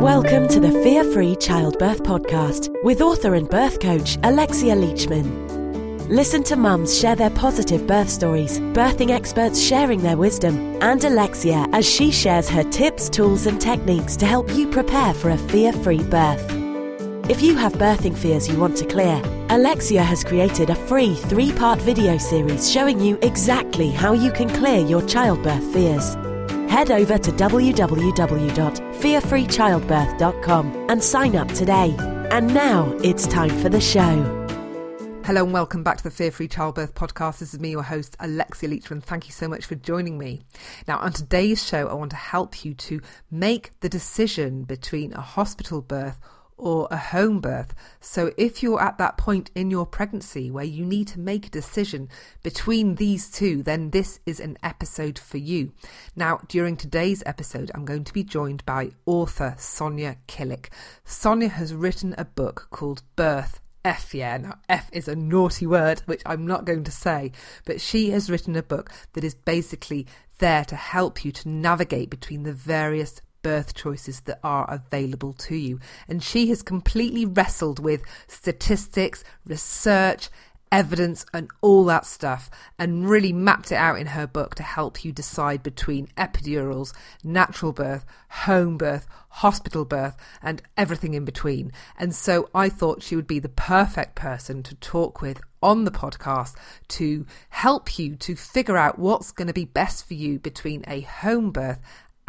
Welcome to the Fear Free Childbirth Podcast with author and birth coach Alexia Leachman. Listen to mums share their positive birth stories, birthing experts sharing their wisdom, and Alexia as she shares her tips, tools, and techniques to help you prepare for a fear free birth. If you have birthing fears you want to clear, Alexia has created a free three part video series showing you exactly how you can clear your childbirth fears head over to www.fearfreechildbirth.com and sign up today. And now it's time for the show. Hello and welcome back to the Fear Free Childbirth podcast. This is me, your host, Alexia Leachman. Thank you so much for joining me. Now, on today's show, I want to help you to make the decision between a hospital birth or a home birth. So, if you're at that point in your pregnancy where you need to make a decision between these two, then this is an episode for you. Now, during today's episode, I'm going to be joined by author Sonia Killick. Sonia has written a book called Birth F, yeah. Now, F is a naughty word, which I'm not going to say, but she has written a book that is basically there to help you to navigate between the various birth choices that are available to you. And she has completely wrestled with statistics, research, evidence, and all that stuff, and really mapped it out in her book to help you decide between epidurals, natural birth, home birth, hospital birth, and everything in between. And so I thought she would be the perfect person to talk with on the podcast to help you to figure out what's going to be best for you between a home birth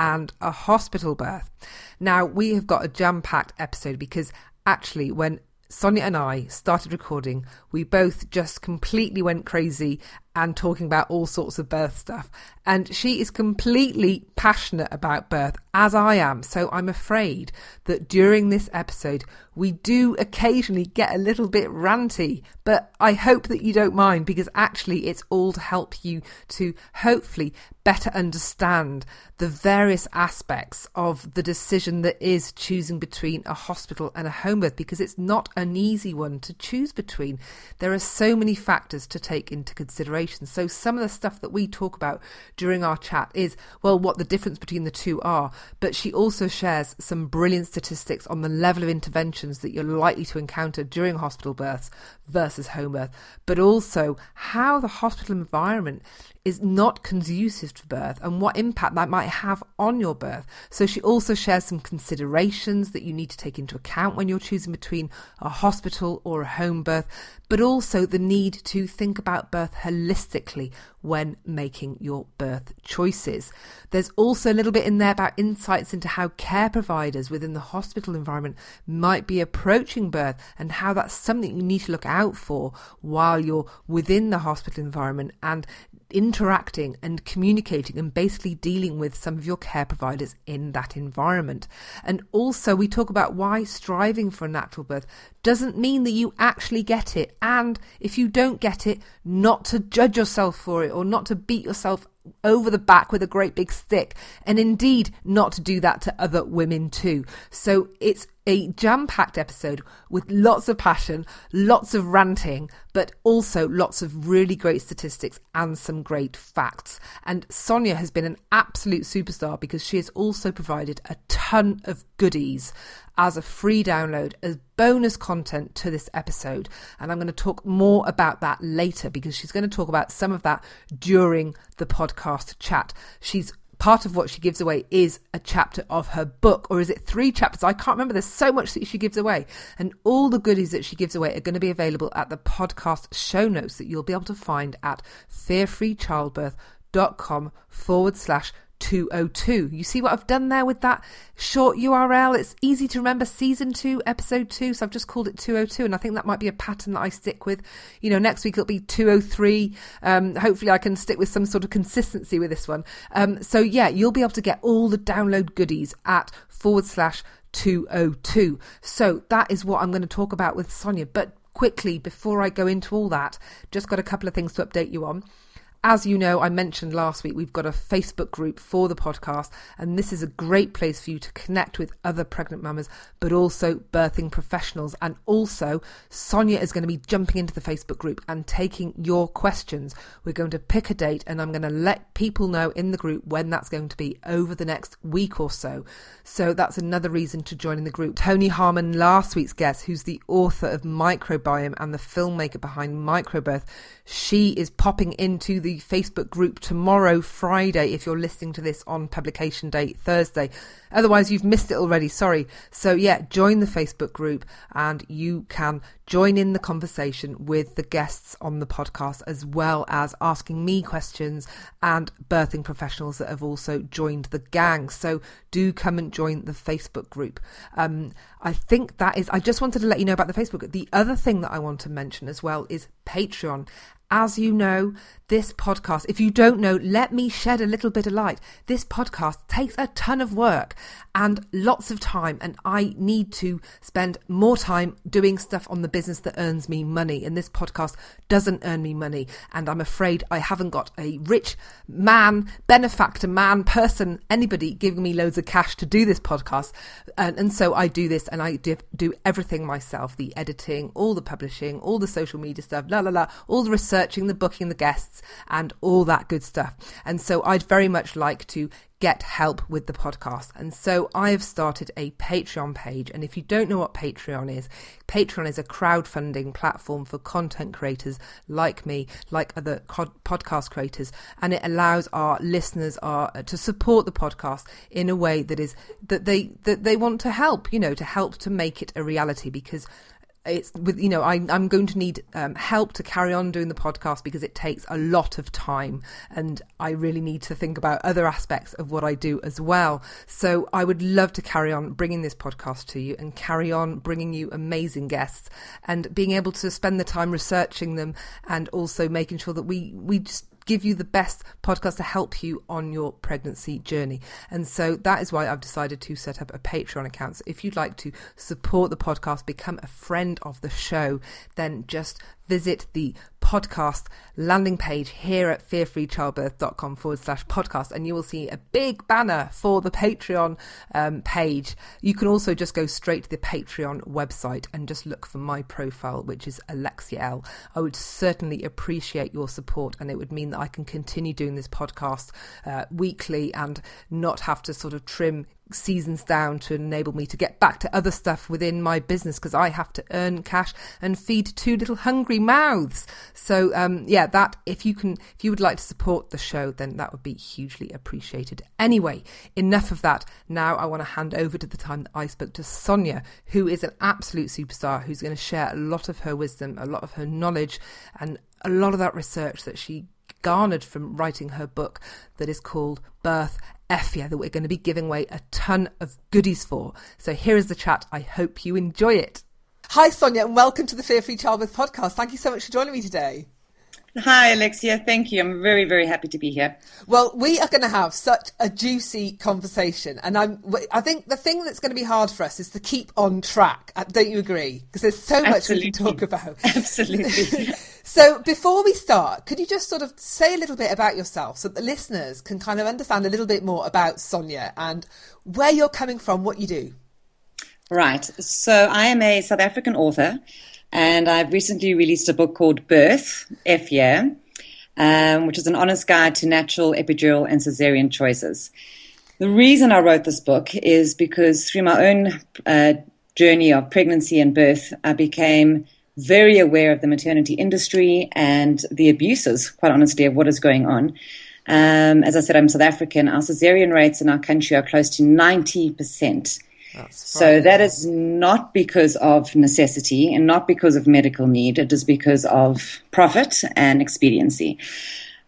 and a hospital birth. Now, we have got a jam packed episode because actually, when Sonia and I started recording, we both just completely went crazy and talking about all sorts of birth stuff. And she is completely passionate about birth, as I am. So I'm afraid that during this episode, we do occasionally get a little bit ranty. But I hope that you don't mind because actually it's all to help you to hopefully better understand the various aspects of the decision that is choosing between a hospital and a home birth because it's not an easy one to choose between. There are so many factors to take into consideration. So, some of the stuff that we talk about during our chat is, well, what the difference between the two are. But she also shares some brilliant statistics on the level of interventions that you're likely to encounter during hospital births versus home birth, but also how the hospital environment is not conducive to birth and what impact that might have on your birth. So she also shares some considerations that you need to take into account when you're choosing between a hospital or a home birth, but also the need to think about birth holistically when making your birth choices. There's also a little bit in there about insights into how care providers within the hospital environment might be approaching birth and how that's something you need to look out for while you're within the hospital environment and interacting and communicating and basically dealing with some of your care providers in that environment. And also, we talk about why striving for a natural birth doesn't mean that you actually get it. And if you don't get it, not to judge yourself for it or not to beat yourself over the back with a great big stick, and indeed not to do that to other women too. So it's a jam packed episode with lots of passion, lots of ranting, but also lots of really great statistics and some great facts. And Sonia has been an absolute superstar because she has also provided a ton of goodies as a free download as bonus content to this episode. And I'm going to talk more about that later because she's going to talk about some of that during the podcast chat. She's part of what she gives away is a chapter of her book, or is it three chapters? I can't remember. There's so much that she gives away. And all the goodies that she gives away are going to be available at the podcast show notes that you'll be able to find at fearfreechildbirth.com forward slash 202. You see what I've done there with that short URL? It's easy to remember season 2, episode 2. So I've just called it 202. And I think that might be a pattern that I stick with. You know, next week it'll be 203. Um, hopefully I can stick with some sort of consistency with this one. Um, so yeah, you'll be able to get all the download goodies at forward slash 202. So that is what I'm going to talk about with Sonia. But quickly, before I go into all that, just got a couple of things to update you on. As you know, I mentioned last week, we've got a Facebook group for the podcast, and this is a great place for you to connect with other pregnant mamas, but also birthing professionals. And also, Sonia is going to be jumping into the Facebook group and taking your questions. We're going to pick a date, and I'm going to let people know in the group when that's going to be over the next week or so. So that's another reason to join in the group. Toni Harman, last week's guest, who's the author of Microbiome and the filmmaker behind Microbirth, she is popping into the Facebook group tomorrow, Friday, if you're listening to this on publication date Thursday. Otherwise, you've missed it already. Sorry. So, yeah, join the Facebook group and you can join in the conversation with the guests on the podcast, as well as asking me questions and birthing professionals that have also joined the gang. So, do come and join the Facebook group. Um, I think that is, I just wanted to let you know about the Facebook. The other thing that I want to mention as well is Patreon. As you know, this podcast, if you don't know, let me shed a little bit of light. This podcast takes a ton of work and lots of time, and I need to spend more time doing stuff on the business that earns me money. And this podcast doesn't earn me money. And I'm afraid I haven't got a rich man, benefactor, man, person, anybody giving me loads of cash to do this podcast. And, and so I do this and I do, do everything myself the editing, all the publishing, all the social media stuff, la la la, all the researching, the booking, the guests and all that good stuff. And so I'd very much like to get help with the podcast. And so I have started a Patreon page. And if you don't know what Patreon is, Patreon is a crowdfunding platform for content creators like me, like other podcast creators, and it allows our listeners are uh, to support the podcast in a way that is that they that they want to help, you know, to help to make it a reality because it's with you know I, am going to need um, help to carry on doing the podcast because it takes a lot of time and I really need to think about other aspects of what I do as well. So I would love to carry on bringing this podcast to you and carry on bringing you amazing guests and being able to spend the time researching them and also making sure that we we just give you the best podcast to help you on your pregnancy journey. And so that is why I've decided to set up a Patreon account. So if you'd like to support the podcast, become a friend of the show, then just visit the podcast landing page here at fearfreechildbirth.com forward slash podcast and you will see a big banner for the Patreon um, page. You can also just go straight to the Patreon website and just look for my profile, which is Alexia L. I would certainly appreciate your support and it would mean that I can continue doing this podcast uh, weekly and not have to sort of trim seasons down to enable me to get back to other stuff within my business because I have to earn cash and feed two little hungry mouths. So um, yeah, that if you can, if you would like to support the show, then that would be hugely appreciated. Anyway, enough of that. Now I want to hand over to the time that I spoke to Sonia, who is an absolute superstar, who's going to share a lot of her wisdom, a lot of her knowledge, and a lot of that research that she garnered from writing her book that is called Birth Effia that we're going to be giving away a ton of goodies for. So here is the chat. I hope you enjoy it. Hi, Sonia, and welcome to the Fear Free Childbirth podcast. Thank you so much for joining me today. Hi, Alexia. Thank you. I'm very, very happy to be here. Well, we are going to have such a juicy conversation, and I'm. I think the thing that's going to be hard for us is to keep on track. Uh, don't you agree? Because there's so much Absolutely. we can talk about. Absolutely. So before we start, could you just sort of say a little bit about yourself so that the listeners can kind of understand a little bit more about Sonia and where you're coming from, what you do? Right. So I am a South African author and I've recently released a book called Birth, Effia, um, which is an honest guide to natural epidural and cesarean choices. The reason I wrote this book is because through my own uh, journey of pregnancy and birth, I became very aware of the maternity industry and the abuses, quite honestly, of what is going on. Um, as I said, I'm South African. Our cesarean rates in our country are close to 90%. So that is not because of necessity and not because of medical need. It is because of profit and expediency.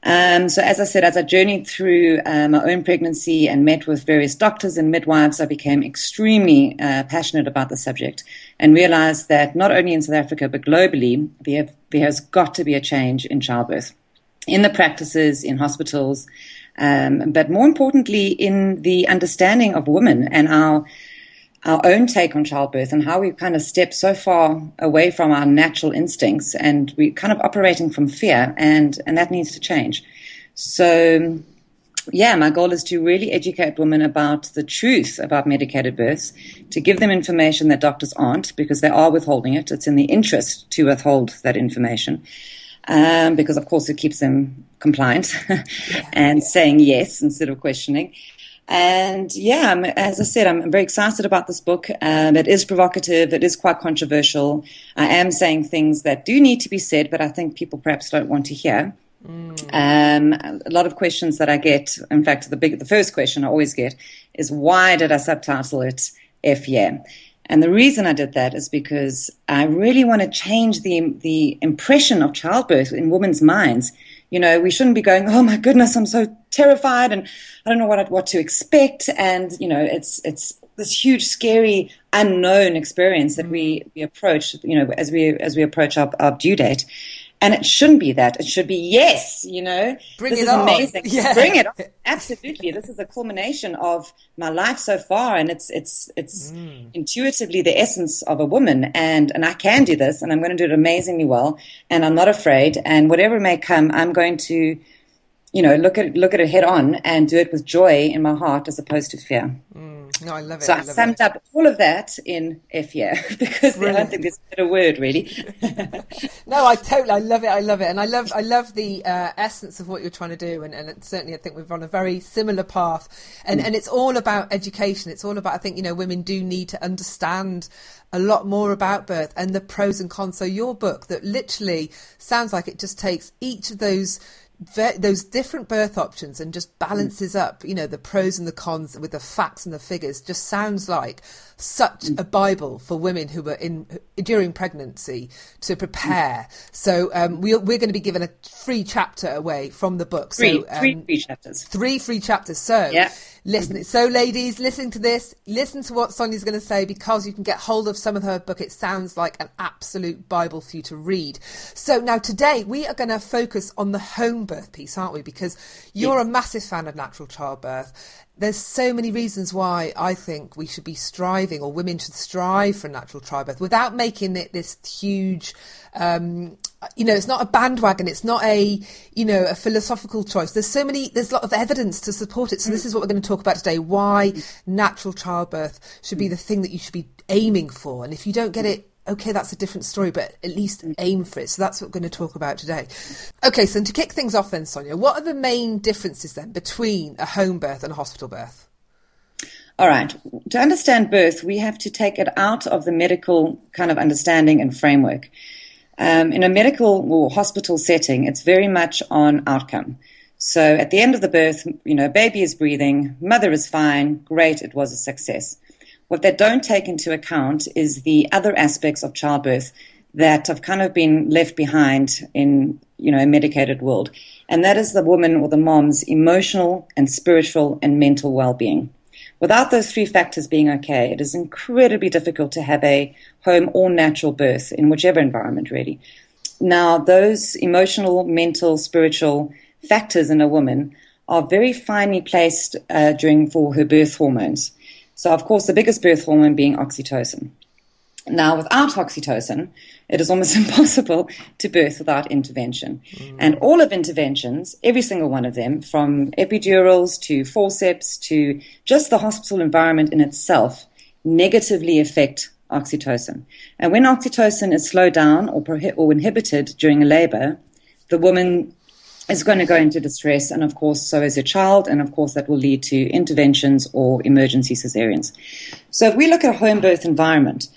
Um, so, as I said, as I journeyed through uh, my own pregnancy and met with various doctors and midwives, I became extremely uh, passionate about the subject and realized that not only in South Africa but globally, there, there has got to be a change in childbirth, in the practices, in hospitals, um, but more importantly, in the understanding of women and our our own take on childbirth and how we kind of step so far away from our natural instincts and we're kind of operating from fear and, and that needs to change. So, yeah, my goal is to really educate women about the truth about medicated births, to give them information that doctors aren't because they are withholding it. It's in the interest to withhold that information. Um, because of course it keeps them compliant and saying yes instead of questioning. And yeah, I'm, as I said, I'm very excited about this book. Um, it is provocative. It is quite controversial. I am saying things that do need to be said, but I think people perhaps don't want to hear. Mm. Um, a lot of questions that I get, in fact, the big, the first question I always get is why did I subtitle it F yeah? And the reason I did that is because I really want to change the the impression of childbirth in women's minds. You know, we shouldn't be going, "Oh my goodness, I'm so terrified and I don't know what what to expect." And you know, it's it's this huge, scary, unknown experience that we, we approach. You know, as we as we approach our, our due date. And it shouldn't be that. It should be yes, you know. Bring this is on. amazing. Yeah. Bring it on. Absolutely. This is a culmination of my life so far and it's it's it's mm. intuitively the essence of a woman and and I can do this and I'm going to do it amazingly well and I'm not afraid and whatever may come I'm going to you know look at look at it head on and do it with joy in my heart as opposed to fear. Mm. No, I love it. So I, I, summed it. up all of that in F yeah because I don't think there's a better word really. no, I totally, I love it. I love it, and I love, I love the uh, essence of what you're trying to do, and, and certainly, I think we're on a very similar path, and mm. and it's all about education. It's all about, I think, you know, women do need to understand a lot more about birth and the pros and cons. So your book that literally sounds like it just takes each of those those different birth options and just balances up, you know, the pros and the cons with the facts and the figures just sounds like such a Bible for women who were in during pregnancy to prepare. So um, we, we're going to be given a free chapter away from the book. Three, so, um, three free chapters. Three free chapters. So yeah. Listen. So ladies, listen to this. Listen to what Sonia's going to say because you can get hold of some of her book. It sounds like an absolute Bible for you to read. So now today we are going to focus on the home birth piece, aren't we? Because you're yes. a massive fan of natural childbirth there's so many reasons why I think we should be striving, or women should strive for natural childbirth, without making it this huge. Um, you know, it's not a bandwagon. It's not a you know a philosophical choice. There's so many. There's a lot of evidence to support it. So this mm. is what we're going to talk about today: why mm. natural childbirth should be mm. the thing that you should be aiming for. And if you don't get it okay, that's a different story, but at least aim for it. So that's what we're going to talk about today. Okay, so to kick things off then, Sonia, what are the main differences then between a home birth and a hospital birth? All right. To understand birth, we have to take it out of the medical kind of understanding and framework. Um, in a medical or hospital setting, it's very much on outcome. So at the end of the birth, you know, baby is breathing, mother is fine, great, it was a success. What they don't take into account is the other aspects of childbirth that have kind of been left behind in you know a medicated world, and that is the woman or the mom's emotional and spiritual and mental well-being. Without those three factors being okay, it is incredibly difficult to have a home or natural birth in whichever environment, really. Now, those emotional, mental, spiritual factors in a woman are very finely placed uh, during for her birth hormones. So, of course, the biggest birth hormone being oxytocin. Now, without oxytocin, it is almost impossible to birth without intervention. Mm. And all of interventions, every single one of them, from epidurals to forceps to just the hospital environment in itself, negatively affect oxytocin. And when oxytocin is slowed down or, prohi- or inhibited during a labor, the woman is going to go into distress, and of course, so is your child, and of course, that will lead to interventions or emergency cesareans. So, if we look at a home birth environment,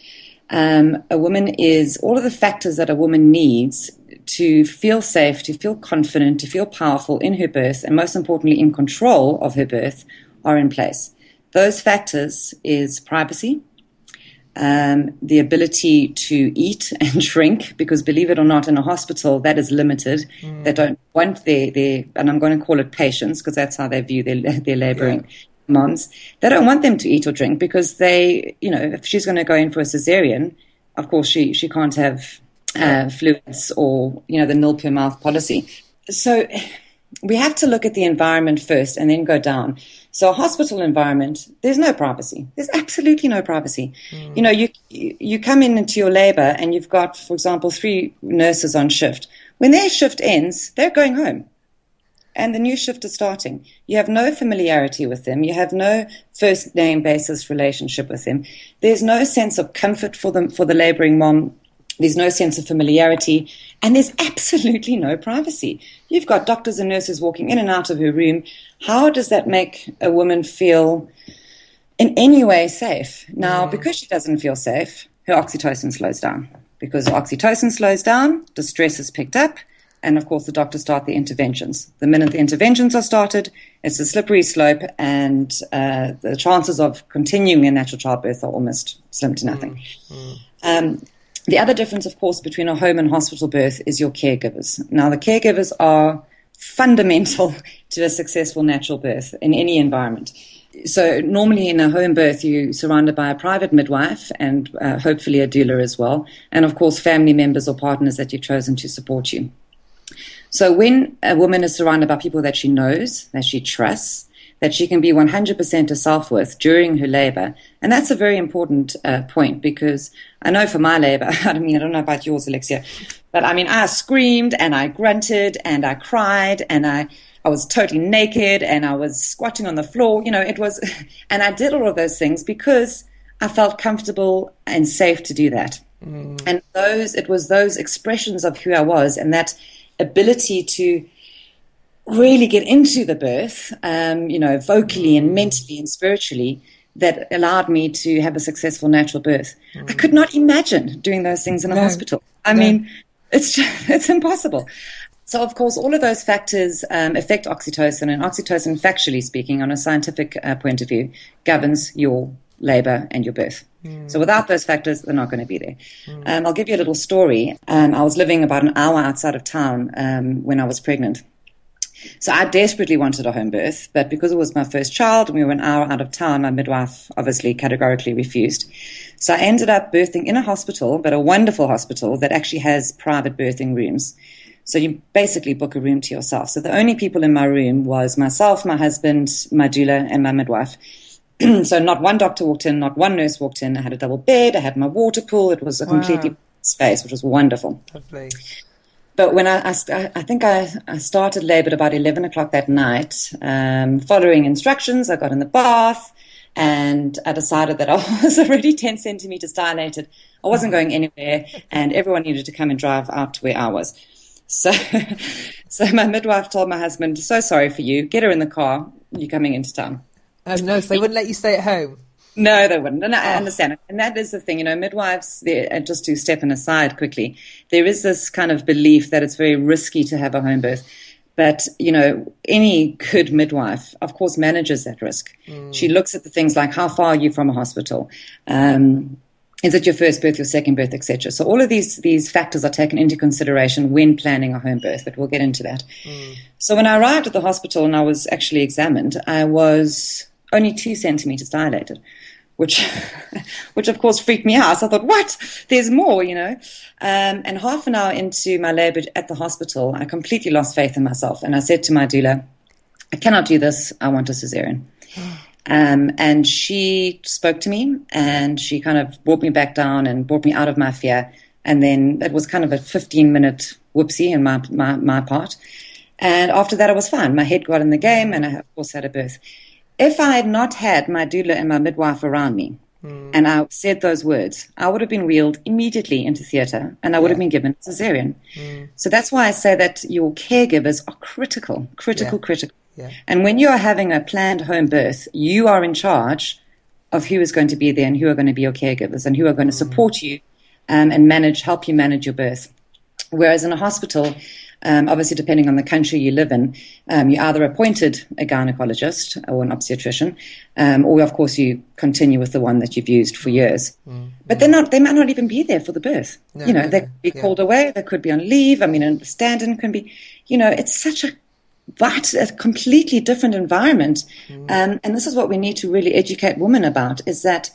um, a woman is all of the factors that a woman needs to feel safe, to feel confident, to feel powerful in her birth, and most importantly, in control of her birth, are in place. Those factors is privacy, um, the ability to eat and drink, because believe it or not, in a hospital that is limited. Mm. They don't want their, their, and I'm going to call it patients because that's how they view their, their laboring yeah. Moms. They don't want them to eat or drink because they, you know, if she's going to go in for a cesarean, of course she, she can't have uh, fluids or, you know, the nil per mouth policy. So we have to look at the environment first and then go down. So a hospital environment, there's no privacy. There's absolutely no privacy. Mm. You know, you you come in into your labor and you've got, for example, three nurses on shift. When their shift ends, they're going home. And the new shift is starting. You have no familiarity with them. You have no first name basis relationship with them. There's no sense of comfort for them, for the laboring mom. There's no sense of familiarity and there's absolutely no privacy. You've got doctors and nurses walking in and out of her room. How does that make a woman feel in any way safe? Now, because she doesn't feel safe, her oxytocin slows down. Because oxytocin slows down, distress is picked up, and of course, the doctors start the interventions. The minute the interventions are started, it's a slippery slope, and uh, the chances of continuing a natural childbirth are almost slim to nothing. Mm, mm. Um, the other difference, of course, between a home and hospital birth is your caregivers. Now, the caregivers are fundamental to a successful natural birth in any environment. So, normally in a home birth, you're surrounded by a private midwife and uh, hopefully a doula as well, and of course, family members or partners that you've chosen to support you. So, when a woman is surrounded by people that she knows, that she trusts, that she can be 100% herself with during her labor. And that's a very important uh, point because I know for my labor, I mean, I don't know about yours, Alexia, but I mean, I screamed and I grunted and I cried and I, I was totally naked and I was squatting on the floor. You know, it was, and I did all of those things because I felt comfortable and safe to do that. Mm. And those, it was those expressions of who I was and that ability to really get into the birth, um, you know, vocally and mentally and spiritually, that allowed me to have a successful natural birth. Mm. I could not imagine doing those things in a no. hospital. I no. mean, it's just, it's impossible. So, of course, all of those factors um, affect oxytocin, and oxytocin, factually speaking, on a scientific uh, point of view, governs your labor and your birth. Mm. So, without those factors, they're not going to be there. Mm. Um, I'll give you a little story. Um, I was living about an hour outside of town um, when I was pregnant. So I desperately wanted a home birth, but because it was my first child and we were an hour out of town, my midwife obviously categorically refused. So I ended up birthing in a hospital, but a wonderful hospital that actually has private birthing rooms. So you basically book a room to yourself. So the only people in my room was myself, my husband, my doula, and my midwife. so not one doctor walked in, not one nurse walked in. I had a double bed, I had my water pool. It was a wow. completely space, which was wonderful. Lovely. But when I, I, I think I, I, started labor at about 11 o'clock that night, um, following instructions, I got in the bath and I decided that I was already 10 centimeters dilated. I wasn't going anywhere and everyone needed to come and drive out to where I was. So, so my midwife told my husband, so sorry for you. Get her in the car. You're coming into town. Oh no, so they wouldn't let you stay at home. No, they wouldn't. And I oh. understand. And that is the thing, you know, midwives, just to step in aside quickly, there is this kind of belief that it's very risky to have a home birth. But, you know, any good midwife, of course, manages that risk. Mm. She looks at the things like how far are you from a hospital? Um, is it your first birth, your second birth, etc. So all of these these factors are taken into consideration when planning a home birth, but we'll get into that. Mm. So when I arrived at the hospital and I was actually examined, I was only two centimeters dilated which, which of course freaked me out. So I thought, what? There's more, you know. Um, and half an hour into my labor at the hospital, I completely lost faith in myself, and I said to my doula, "I cannot do this. I want a cesarean." Um, and she spoke to me, and she kind of brought me back down and brought me out of my fear. And then it was kind of a 15 minute whoopsie in my, my, my part. And after that, I was fine. My head got in the game, and I, of course, had a birth if I had not had my doula and my midwife around me, mm. and I said those words, I would have been wheeled immediately into theatre and I would yeah. have been given cesarean. Mm. So that's why I say that your caregivers are critical, critical, yeah. critical. Yeah. And when you are having a planned home birth, you are in charge of who is going to be there and who are going to be your caregivers and who are going to hmm. support you um, and manage, help you manage your birth. Whereas in a hospital, um, obviously, depending on the country you live in, um, you either appointed a gynecologist or an obstetrician, um, or of course you continue with the one that you've used for years. Mm, but they're not; they might not even be there for the birth. No, you know, no, they could be yeah. called away. They could be on leave. I mean, a stand-in can be. You know, it's such a but a completely different environment. Mm. Um, and this is what we need to really educate women about: is that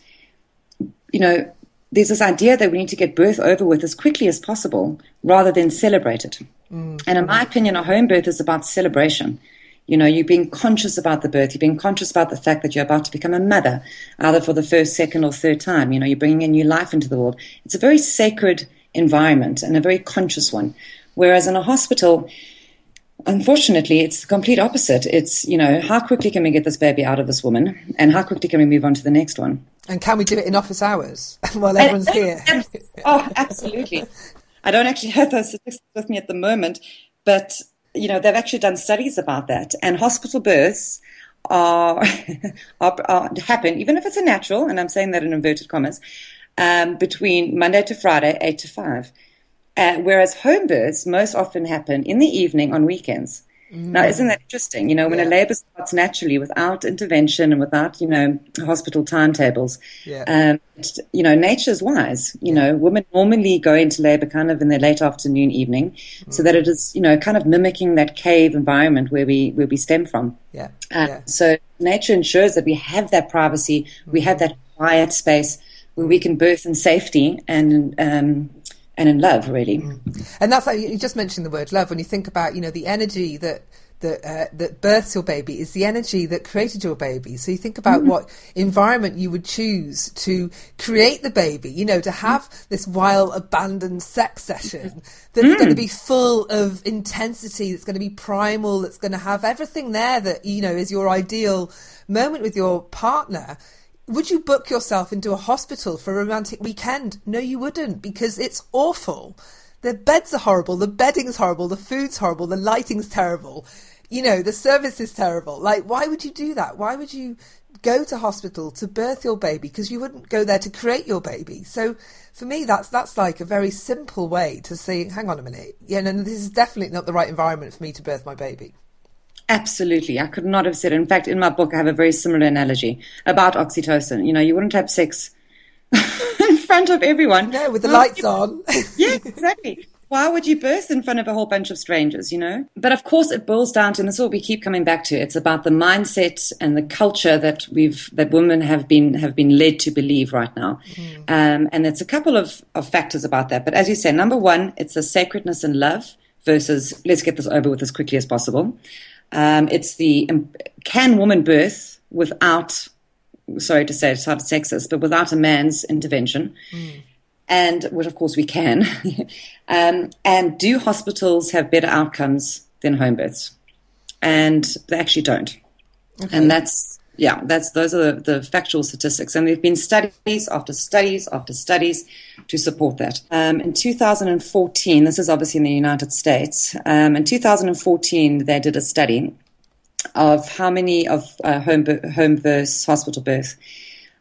you know there's this idea that we need to get birth over with as quickly as possible rather than celebrate it. Mm. And in my opinion, a home birth is about celebration. You know, you're being conscious about the birth. You're being conscious about the fact that you're about to become a mother, either for the first, second, or third time. You know, you're bringing a new life into the world. It's a very sacred environment and a very conscious one. Whereas in a hospital, unfortunately, it's the complete opposite. It's, you know, how quickly can we get this baby out of this woman and how quickly can we move on to the next one? And can we do it in office hours while everyone's here? oh, absolutely. I don't actually have those statistics with me at the moment, but, you know, they've actually done studies about that. And hospital births are, are, are happen, even if it's a natural, and I'm saying that in inverted commas, um, between Monday to Friday, 8 to 5. Uh, whereas home births most often happen in the evening on weekends. Mm. Now, isn't that interesting? You know, when yeah. a labor starts naturally without intervention and without, you know, hospital timetables, yeah. um, you know, nature's wise. You yeah. know, women normally go into labor kind of in the late afternoon, evening, mm. so that it is, you know, kind of mimicking that cave environment where we where we stem from. Yeah. Uh, yeah. So nature ensures that we have that privacy, mm. we have mm-hmm. that quiet space where we can birth in safety and um, and in love, really. Mm. And that's like you just mentioned the word love. When you think about, you know, the energy that that uh, that births your baby is the energy that created your baby. So you think about mm. what environment you would choose to create the baby. You know, to have mm. this wild, abandoned sex session that's mm. going to be full of intensity, that's going to be primal, that's going to have everything there that you know is your ideal moment with your partner would you book yourself into a hospital for a romantic weekend? No, you wouldn't because it's awful. The beds are horrible, the bedding's horrible, the food's horrible, the lighting's terrible. You know, the service is terrible. Like, why would you do that? Why would you go to hospital to birth your baby? Because you wouldn't go there to create your baby. So, for me, that's that's like a very simple way to say, hang on a minute, yeah, no, this is definitely not the right environment for me to birth my baby. Absolutely. I could not have said it. In fact, in my book, I have a very similar analogy about oxytocin. You know, you wouldn't have sex in front of everyone. No, with the lights on. yeah, exactly. Why would you birth in front of a whole bunch of strangers, you know? But of course, it boils down to, and this is what we keep coming back to. It's about the mindset and the culture that we've, that women have been, have been led to believe right now. Mm. Um, and there's a couple of, of factors about that. But as you say, number one, it's the sacredness and love versus let's get this over with as quickly as possible. Um, it's the um, can woman birth without, sorry to say, it's hard sexist, but without a man's intervention. Mm. And which, of course, we can. um, and do hospitals have better outcomes than home births? And they actually don't. Okay. And that's yeah, that's those are the, the, factual statistics, and there've been studies after studies after studies to support that. Um, in 2014, this is obviously in the United States. Um, in 2014, they did a study of how many of uh, home home births, hospital births.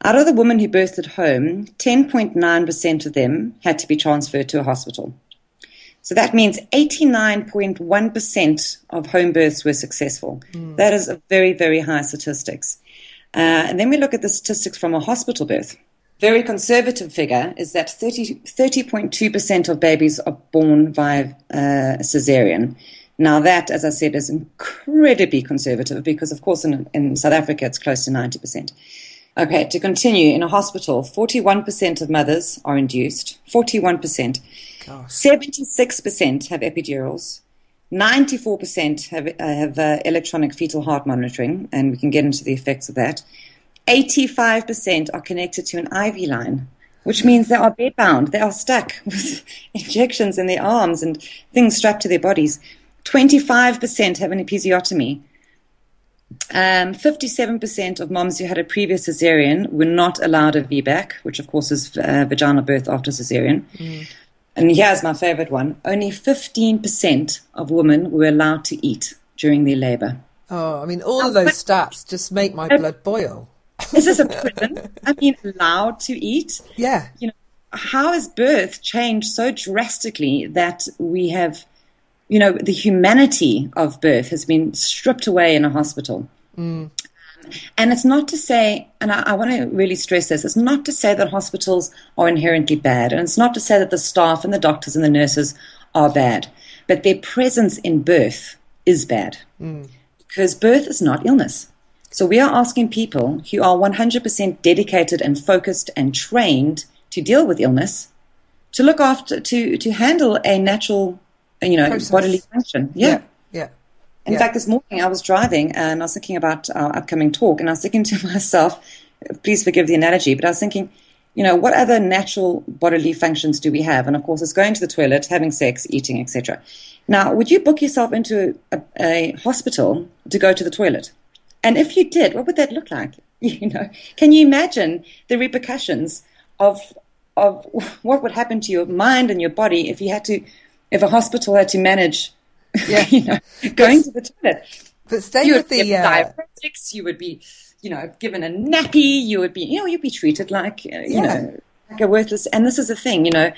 Out of the women who birthed at home, 10.9% of them had to be transferred to a hospital. So that means 89.1% of home births were successful. Mm. That is a very, very high statistics. Uh, and then we look at the statistics from a hospital birth. Very conservative figure is that 30, 30.2% of babies are born via uh, cesarean. Now, that, as I said, is incredibly conservative because, of course, in, in South Africa, it's close to 90%. Okay, to continue, in a hospital, 41% of mothers are induced. 41%. Gosh. 76% have epidurals. 94% have, uh, have uh, electronic fetal heart monitoring, and we can get into the effects of that. 85% are connected to an IV line, which means they are bedbound. They are stuck with injections in their arms and things strapped to their bodies. 25% have an episiotomy. Um, 57% of moms who had a previous cesarean were not allowed a VBAC, which of course is uh, vaginal birth after cesarean. Mm. And here's my favorite one only 15% of women were allowed to eat during their labor. Oh, I mean, all of those stats just make my blood boil. Is this a prison? I mean, allowed to eat? Yeah. You know, how has birth changed so drastically that we have, you know, the humanity of birth has been stripped away in a hospital? Mm. And it's not to say, and I, I want to really stress this, it's not to say that hospitals are inherently bad, and it's not to say that the staff and the doctors and the nurses are bad, but their presence in birth is bad mm. because birth is not illness. So we are asking people who are 100% dedicated and focused and trained to deal with illness to look after, to, to handle a natural, you know, Process. bodily function. Yeah. yeah. In yeah. fact, this morning I was driving and I was thinking about our upcoming talk, and I was thinking to myself, please forgive the analogy, but I was thinking, you know, what other natural bodily functions do we have? And of course, it's going to the toilet, having sex, eating, etc. Now, would you book yourself into a, a hospital to go to the toilet? And if you did, what would that look like? You know, can you imagine the repercussions of of what would happen to your mind and your body if you had to, if a hospital had to manage, yeah. you know, going to the toilet? But stay you with would the uh... diuretics. You would be, you know, given a nappy. You would be, you know, you'd be treated like, uh, you yeah. know, like a worthless. And this is the thing, you know,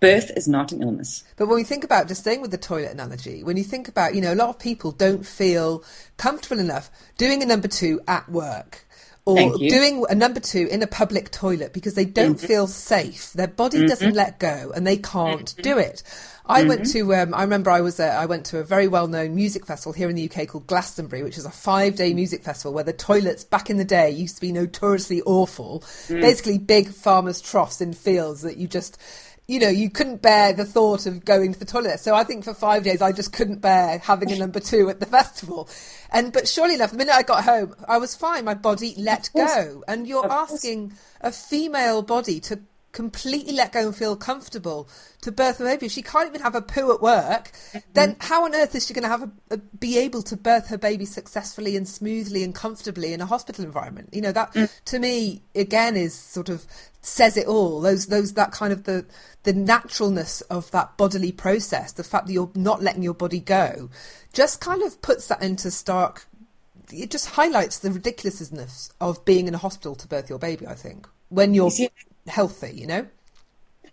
birth is not an illness. But when we think about just staying with the toilet analogy, when you think about, you know, a lot of people don't feel comfortable enough doing a number two at work or doing a number two in a public toilet because they don't mm-hmm. feel safe. Their body mm-hmm. doesn't let go and they can't mm-hmm. do it. I mm-hmm. went to. Um, I remember I was. I went to a very well-known music festival here in the UK called Glastonbury, which is a five-day music festival where the toilets back in the day used to be notoriously awful. Mm. Basically, big farmers' troughs in fields that you just you know, you couldn't bear the thought of going to the toilet. So I think for five days I just couldn't bear having a number two at the festival. And but surely enough, the minute I got home, I was fine. My body let go. And you're asking a female body to completely let go and feel comfortable to birth her baby. If she can't even have a poo at work, mm-hmm. then how on earth is she going to have a, a, be able to birth her baby successfully and smoothly and comfortably in a hospital environment? You know that mm. to me again is sort of says it all. Those those that kind of the the naturalness of that bodily process, the fact that you're not letting your body go, just kind of puts that into stark. It just highlights the ridiculousness of being in a hospital to birth your baby. I think when you're healthy, you know?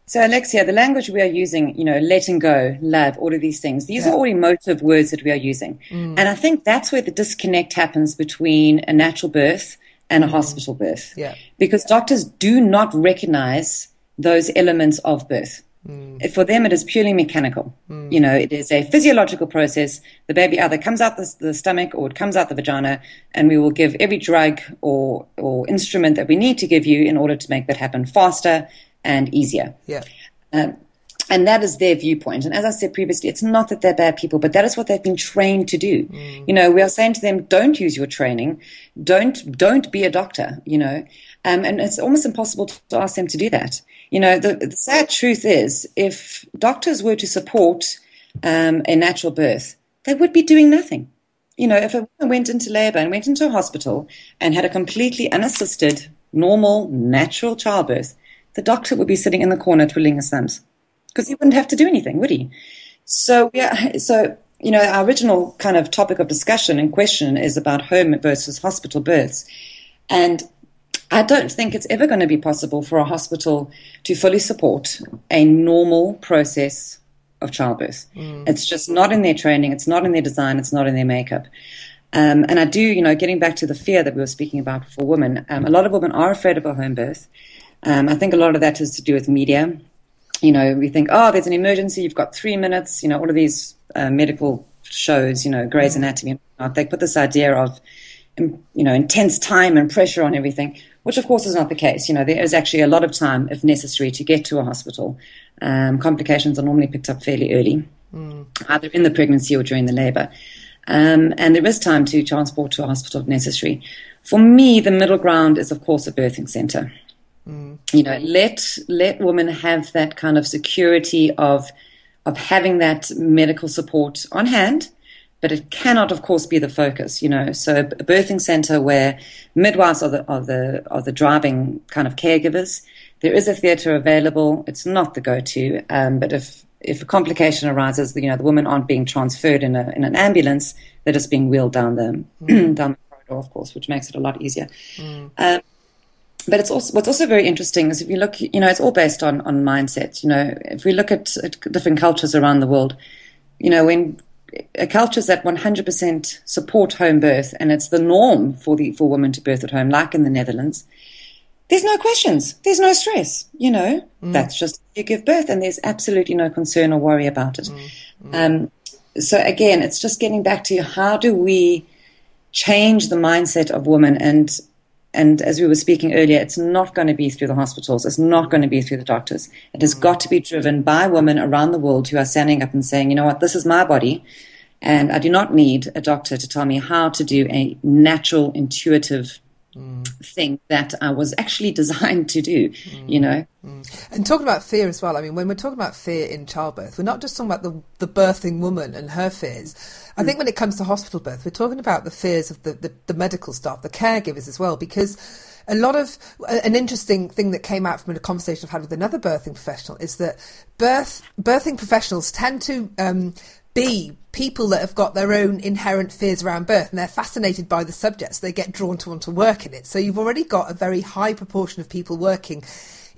So, Alexia, the language we are using, you know, letting go, love, all of these things, these yeah. are all emotive words that we are using. Mm. And I think that's where the disconnect happens between a natural birth and a mm. hospital birth. Yeah. Because doctors do not recognize those elements of birth. Mm. For them, it is purely mechanical. Mm. You know, it is a physiological process. The baby either comes out the, the, stomach or it comes out the vagina, and we will give every drug or or instrument that we need to give you in order to make that happen faster and easier. Yeah. Um, and that is their viewpoint. And as I said previously, it's not that they're bad people, but that is what they've been trained to do. Mm. You know, we are saying to them, don't use your training, don't don't be a doctor. You know, um, and it's almost impossible to ask them to do that. You know, the, the sad truth is, if doctors were to support um, a natural birth, they would be doing nothing. You know, if a woman went into labor and went into a hospital and had a completely unassisted, normal, natural childbirth, the doctor would be sitting in the corner twiddling his thumbs because he wouldn't have to do anything, would he? So, yeah, so you know, our original kind of topic of discussion and question is about home versus hospital births, and I don't think it's ever going to be possible for a hospital to fully support a normal process of childbirth. Mm. It's just not in their training, it's not in their design, it's not in their makeup. Um, and I do, you know, getting back to the fear that we were speaking about for women, um, a lot of women are afraid of a home birth. Um, I think a lot of that has to do with media. You know, we think, oh, there's an emergency, you've got three minutes, you know, all of these uh, medical shows, you know, Grey's mm. Anatomy, they put this idea of, you know, intense time and pressure on everything, which of course is not the case. You know, there is actually a lot of time, if necessary, to get to a hospital. Um, complications are normally picked up fairly early, mm. either in the pregnancy or during the labor. Um, and there is time to transport to a hospital if necessary. For me, the middle ground is, of course, a birthing center. Mm. You know, let let women have that kind of security of of having that medical support on hand, but it cannot, of course, be the focus. You know, so a birthing center where midwives are the are the are the driving kind of caregivers. There is a theatre available. It's not the go-to, um, but if if a complication arises, you know, the women aren't being transferred in a in an ambulance; they're just being wheeled down the mm. down the corridor, of course, which makes it a lot easier. Mm. Um, but it's also what's also very interesting is if you look, you know, it's all based on on mindset. You know, if we look at, at different cultures around the world, you know, when cultures that 100% support home birth and it's the norm for the for women to birth at home, like in the Netherlands, there's no questions, there's no stress. You know, mm. that's just you give birth, and there's absolutely no concern or worry about it. Mm. Mm. Um, so again, it's just getting back to you how do we change the mindset of women and and as we were speaking earlier, it's not going to be through the hospitals. It's not going to be through the doctors. It has got to be driven by women around the world who are standing up and saying, you know what, this is my body. And I do not need a doctor to tell me how to do a natural, intuitive mm. thing that I was actually designed to do, mm. you know. Mm. And talking about fear as well, I mean, when we're talking about fear in childbirth, we're not just talking about the, the birthing woman and her fears. I think when it comes to hospital birth, we're talking about the fears of the, the, the medical staff, the caregivers as well, because a lot of an interesting thing that came out from a conversation I've had with another birthing professional is that birth birthing professionals tend to um, be people that have got their own inherent fears around birth and they're fascinated by the subject, so they get drawn to want to work in it. So you've already got a very high proportion of people working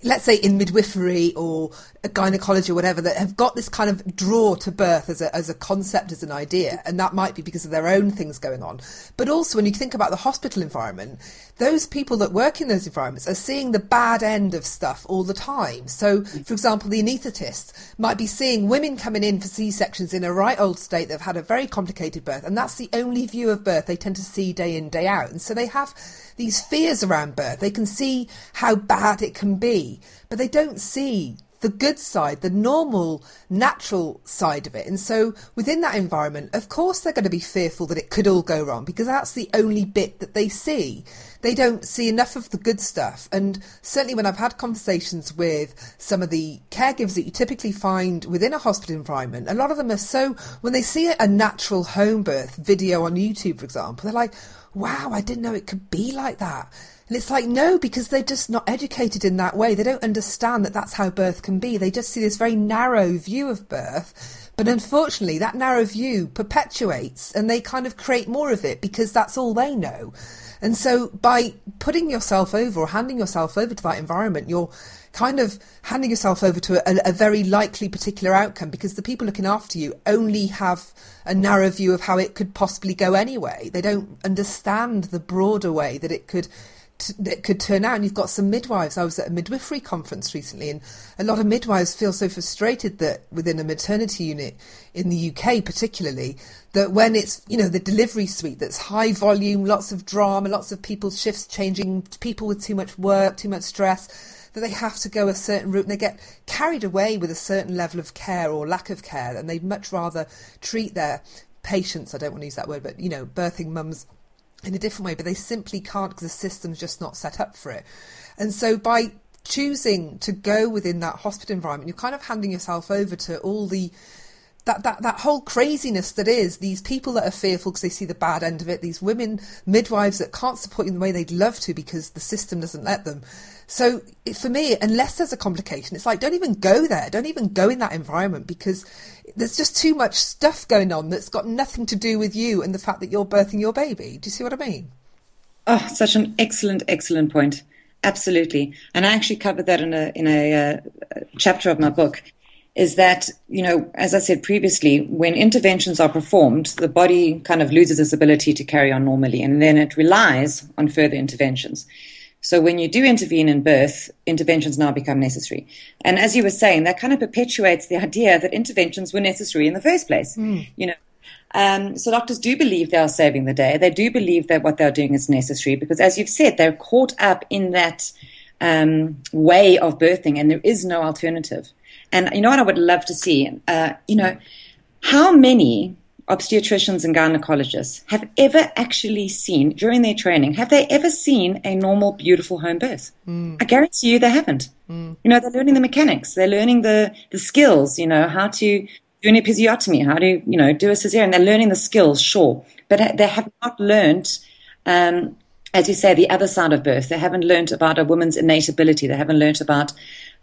let's say in midwifery or gynecology or whatever that have got this kind of draw to birth as a, as a concept, as an idea, and that might be because of their own things going on. But also, when you think about the hospital environment, those people that work in those environments are seeing the bad end of stuff all the time. So, for example, the anaesthetist might be seeing women coming in for C sections in a right old state that have had a very complicated birth, and that's the only view of birth they tend to see day in, day out. And so they have these fears around birth. They can see how bad it can be, but they don't see the good side, the normal, natural side of it. And so within that environment, of course, they're going to be fearful that it could all go wrong because that's the only bit that they see. They don't see enough of the good stuff. And certainly when I've had conversations with some of the caregivers that you typically find within a hospital environment, a lot of them are so, when they see a natural home birth video on YouTube, for example, they're like, wow, I didn't know it could be like that. And it's like, no, because they're just not educated in that way. They don't understand that that's how birth can be. They just see this very narrow view of birth. But unfortunately, that narrow view perpetuates and they kind of create more of it because that's all they know. And so by putting yourself over or handing yourself over to that environment, you're kind of handing yourself over to a, a, very likely particular outcome because the people looking after you only have a narrow view of how it could possibly go anyway. They don't understand the broader way that it could that could turn out. And you've got some midwives. I was at a midwifery conference recently, and a lot of midwives feel so frustrated that within a maternity unit in the UK, particularly, that when it's you know the delivery suite that's high volume, lots of drama, lots of people's shifts changing, people with too much work, too much stress that they have to go a certain route and they get carried away with a certain level of care or lack of care and they'd much rather treat their patients, I don't want to use that word, but you know, birthing mums in a different way, but they simply can't because the system's just not set up for it. And so by choosing to go within that hospital environment, you're kind of handing yourself over to all the that, that, that whole craziness that is these people that are fearful because they see the bad end of it, these women midwives that can't support you in the way they'd love to because the system doesn't let them. So for me, unless there's a complication, it's like don't even go there. Don't even go in that environment because there's just too much stuff going on that's got nothing to do with you and the fact that you're birthing your baby. Do you see what I mean? Oh, such an excellent, excellent point. Absolutely, and I actually covered that in a in a uh, chapter of my book. Is that you know, as I said previously, when interventions are performed, the body kind of loses its ability to carry on normally, and then it relies on further interventions. So when you do intervene in birth, interventions now become necessary. And as you were saying, that kind of perpetuates the idea that interventions were necessary in the first place. Mm. You know, um, so doctors do believe they are saving the day. They do believe that what they're doing is necessary because, as you've said, they're caught up in that um, way of birthing, and there is no alternative. And you know what I would love to see? Uh, you know, how many obstetricians and gynecologists have ever actually seen during their training have they ever seen a normal beautiful home birth? Mm. i guarantee you they haven't. Mm. you know they're learning the mechanics. They're learning the the skills you know how to do an episiotomy how to you know do a cesarean. They're learning the skills sure. But they have not learned um, as you say the other side of birth. They haven't learned about a woman's innate ability. They haven't learned about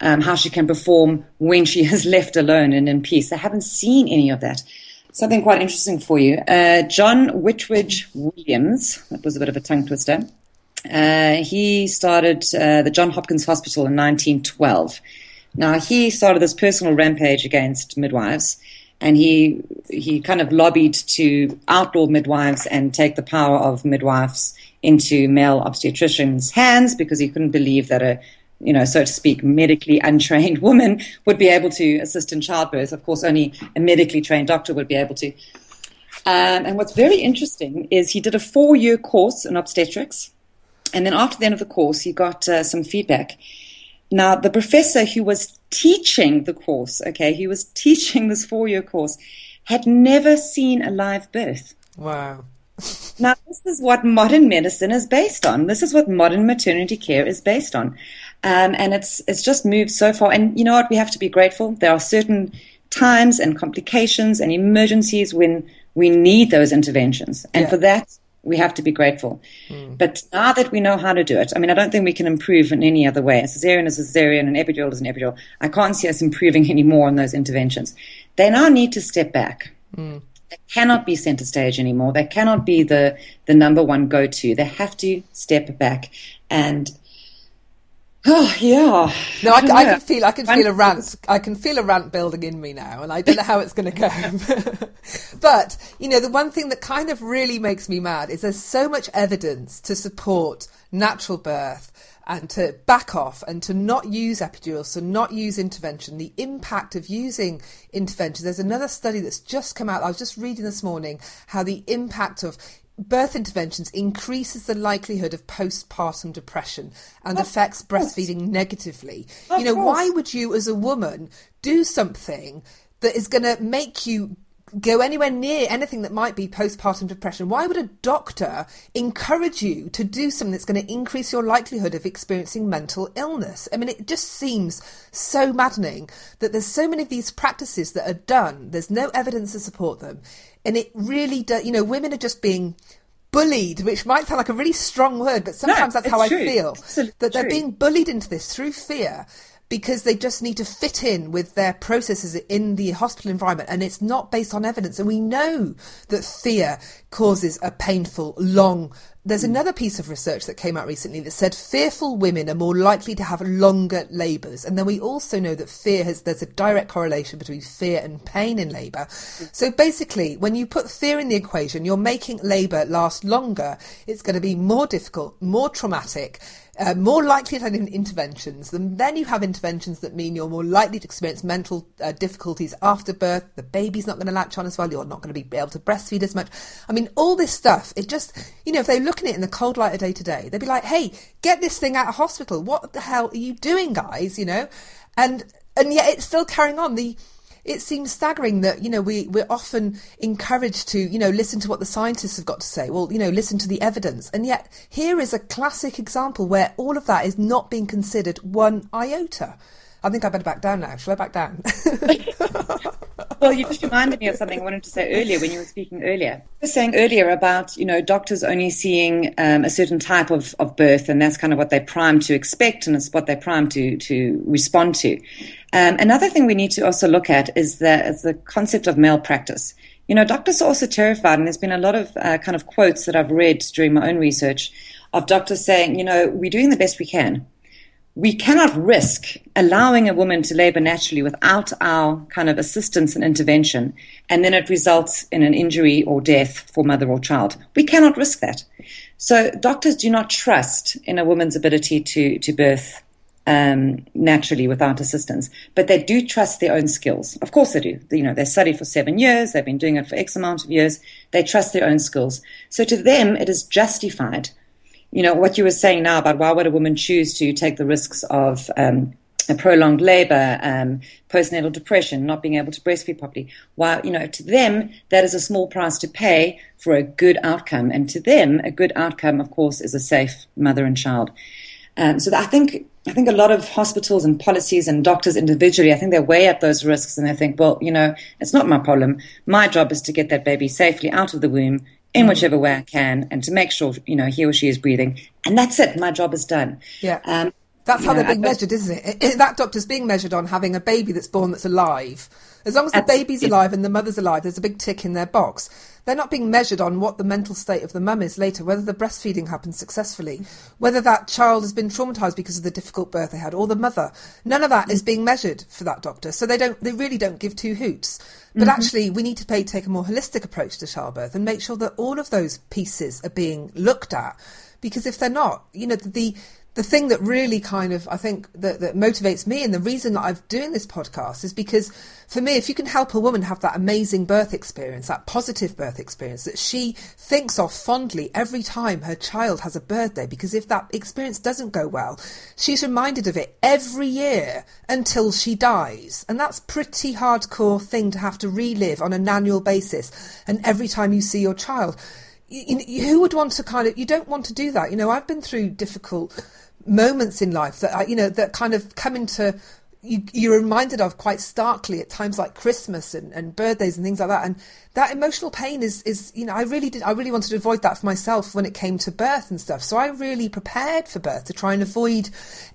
um, how she can perform when she is left alone and in peace. They haven't seen any of that something quite interesting for you. Uh, John Whitridge Williams, that was a bit of a tongue twister. Uh, he started uh, the John Hopkins Hospital in 1912. Now he started this personal rampage against midwives, and he he kind of lobbied to outlaw midwives and take the power of midwives into male obstetricians' hands because he couldn't believe that a you know, so to speak, medically untrained woman would be able to assist in childbirth. Of course, only a medically trained doctor would be able to. Um, and what's very interesting is he did a four year course in obstetrics. And then after the end of the course, he got uh, some feedback. Now, the professor who was teaching the course, okay, he was teaching this four year course, had never seen a live birth. Wow. now, this is what modern medicine is based on. This is what modern maternity care is based on. Um, and it's, it's just moved so far. And you know what? We have to be grateful. There are certain times and complications and emergencies when we need those interventions. And yeah. for that, we have to be grateful. Mm. But now that we know how to do it, I mean, I don't think we can improve in any other way. A cesarean is a cesarean, an epidural is an epidural. I can't see us improving any more on those interventions. They now need to step back. Mm. They cannot be center stage anymore. They cannot be the, the number one go to. They have to step back and Oh yeah. No, I, I, can feel I can feel a rant. I can feel a rant building in me now, and I don't know how it's going to go. but you know, the one thing that kind of really makes me mad is there's so much evidence to support natural birth and to back off and to not use epidurals, to not use intervention, the impact of using intervention. There's another study that's just come out. I was just reading this morning how the impact of birth interventions increases the likelihood of postpartum depression and of affects course. breastfeeding negatively. Of you know, course. why would you as a woman do something that is going to make you go anywhere near anything that might be postpartum depression. Why would a doctor encourage you to do something that's going to increase your likelihood of experiencing mental illness? I mean, it just seems so maddening that there's so many of these practices that are done. There's no evidence to support them. And it really does, you know, women are just being bullied, which might sound like a really strong word, but sometimes no, that's how true. I feel. that they're true. being bullied into this through fear because they just need to fit in with their processes in the hospital environment and it's not based on evidence and we know that fear causes a painful long there's hmm. another piece of research that came out recently that said fearful women are more likely to have longer labours. And then we also know that fear has, there's a direct correlation between fear and pain in labour. So basically, when you put fear in the equation, you're making labour last longer. It's going to be more difficult, more traumatic, uh, more likely to have interventions. Then you have interventions that mean you're more likely to experience mental uh, difficulties after birth. The baby's not going to latch on as well. You're not going to be able to breastfeed as much. I mean, all this stuff, it just, you know, if they look at it in the cold light of day to day, they'd be like, hey, get this thing out of hospital. What the hell are you doing, guys? You know? And, and yet it's still carrying on. The, it seems staggering that you know we we're often encouraged to you know listen to what the scientists have got to say. Well you know listen to the evidence. And yet here is a classic example where all of that is not being considered one iota I think I better back down now. Shall I back down? well, you just reminded me of something I wanted to say earlier when you were speaking earlier. You were saying earlier about, you know, doctors only seeing um, a certain type of, of birth, and that's kind of what they're primed to expect, and it's what they're primed to, to respond to. Um, another thing we need to also look at is the, is the concept of malpractice. You know, doctors are also terrified, and there's been a lot of uh, kind of quotes that I've read during my own research of doctors saying, you know, we're doing the best we can we cannot risk allowing a woman to labor naturally without our kind of assistance and intervention, and then it results in an injury or death for mother or child. We cannot risk that. So doctors do not trust in a woman's ability to, to birth um, naturally without assistance, but they do trust their own skills. Of course they do. You know, they studied for seven years. They've been doing it for X amount of years. They trust their own skills. So to them, it is justified you know, what you were saying now about why would a woman choose to take the risks of um, prolonged labor, um, postnatal depression, not being able to breastfeed properly. Why, you know, to them, that is a small price to pay for a good outcome. And to them, a good outcome, of course, is a safe mother and child. Um, so I think I think a lot of hospitals and policies and doctors individually, I think they weigh up those risks and they think, well, you know, it's not my problem. My job is to get that baby safely out of the womb in mm. whichever way I can, and to make sure you know he or she is breathing, and that's it. My job is done. Yeah. Um, that's how know, they're being measured, isn't it? That doctor's being measured on having a baby that's born that's alive. As long as the baby's alive and the mother's alive, there's a big tick in their box. They're not being measured on what the mental state of the mum is later, whether the breastfeeding happens successfully, whether that child has been traumatized because of the difficult birth they had, or the mother. None of that is being measured for that doctor. So they don't, they really don't give two hoots. But mm-hmm. actually, we need to pay, take a more holistic approach to childbirth and make sure that all of those pieces are being looked at. Because if they're not, you know, the the thing that really kind of I think that, that motivates me and the reason that I'm doing this podcast is because for me, if you can help a woman have that amazing birth experience, that positive birth experience that she thinks of fondly every time her child has a birthday, because if that experience doesn't go well, she's reminded of it every year until she dies. And that's pretty hardcore thing to have to relive on an annual basis and every time you see your child who would want to kind of, you don't want to do that. You know, I've been through difficult moments in life that, uh, you know, that kind of come into you, you're reminded of quite starkly at times like Christmas and, and birthdays and things like that. And that emotional pain is, is, you know, I really did, I really wanted to avoid that for myself when it came to birth and stuff. So I really prepared for birth to try and avoid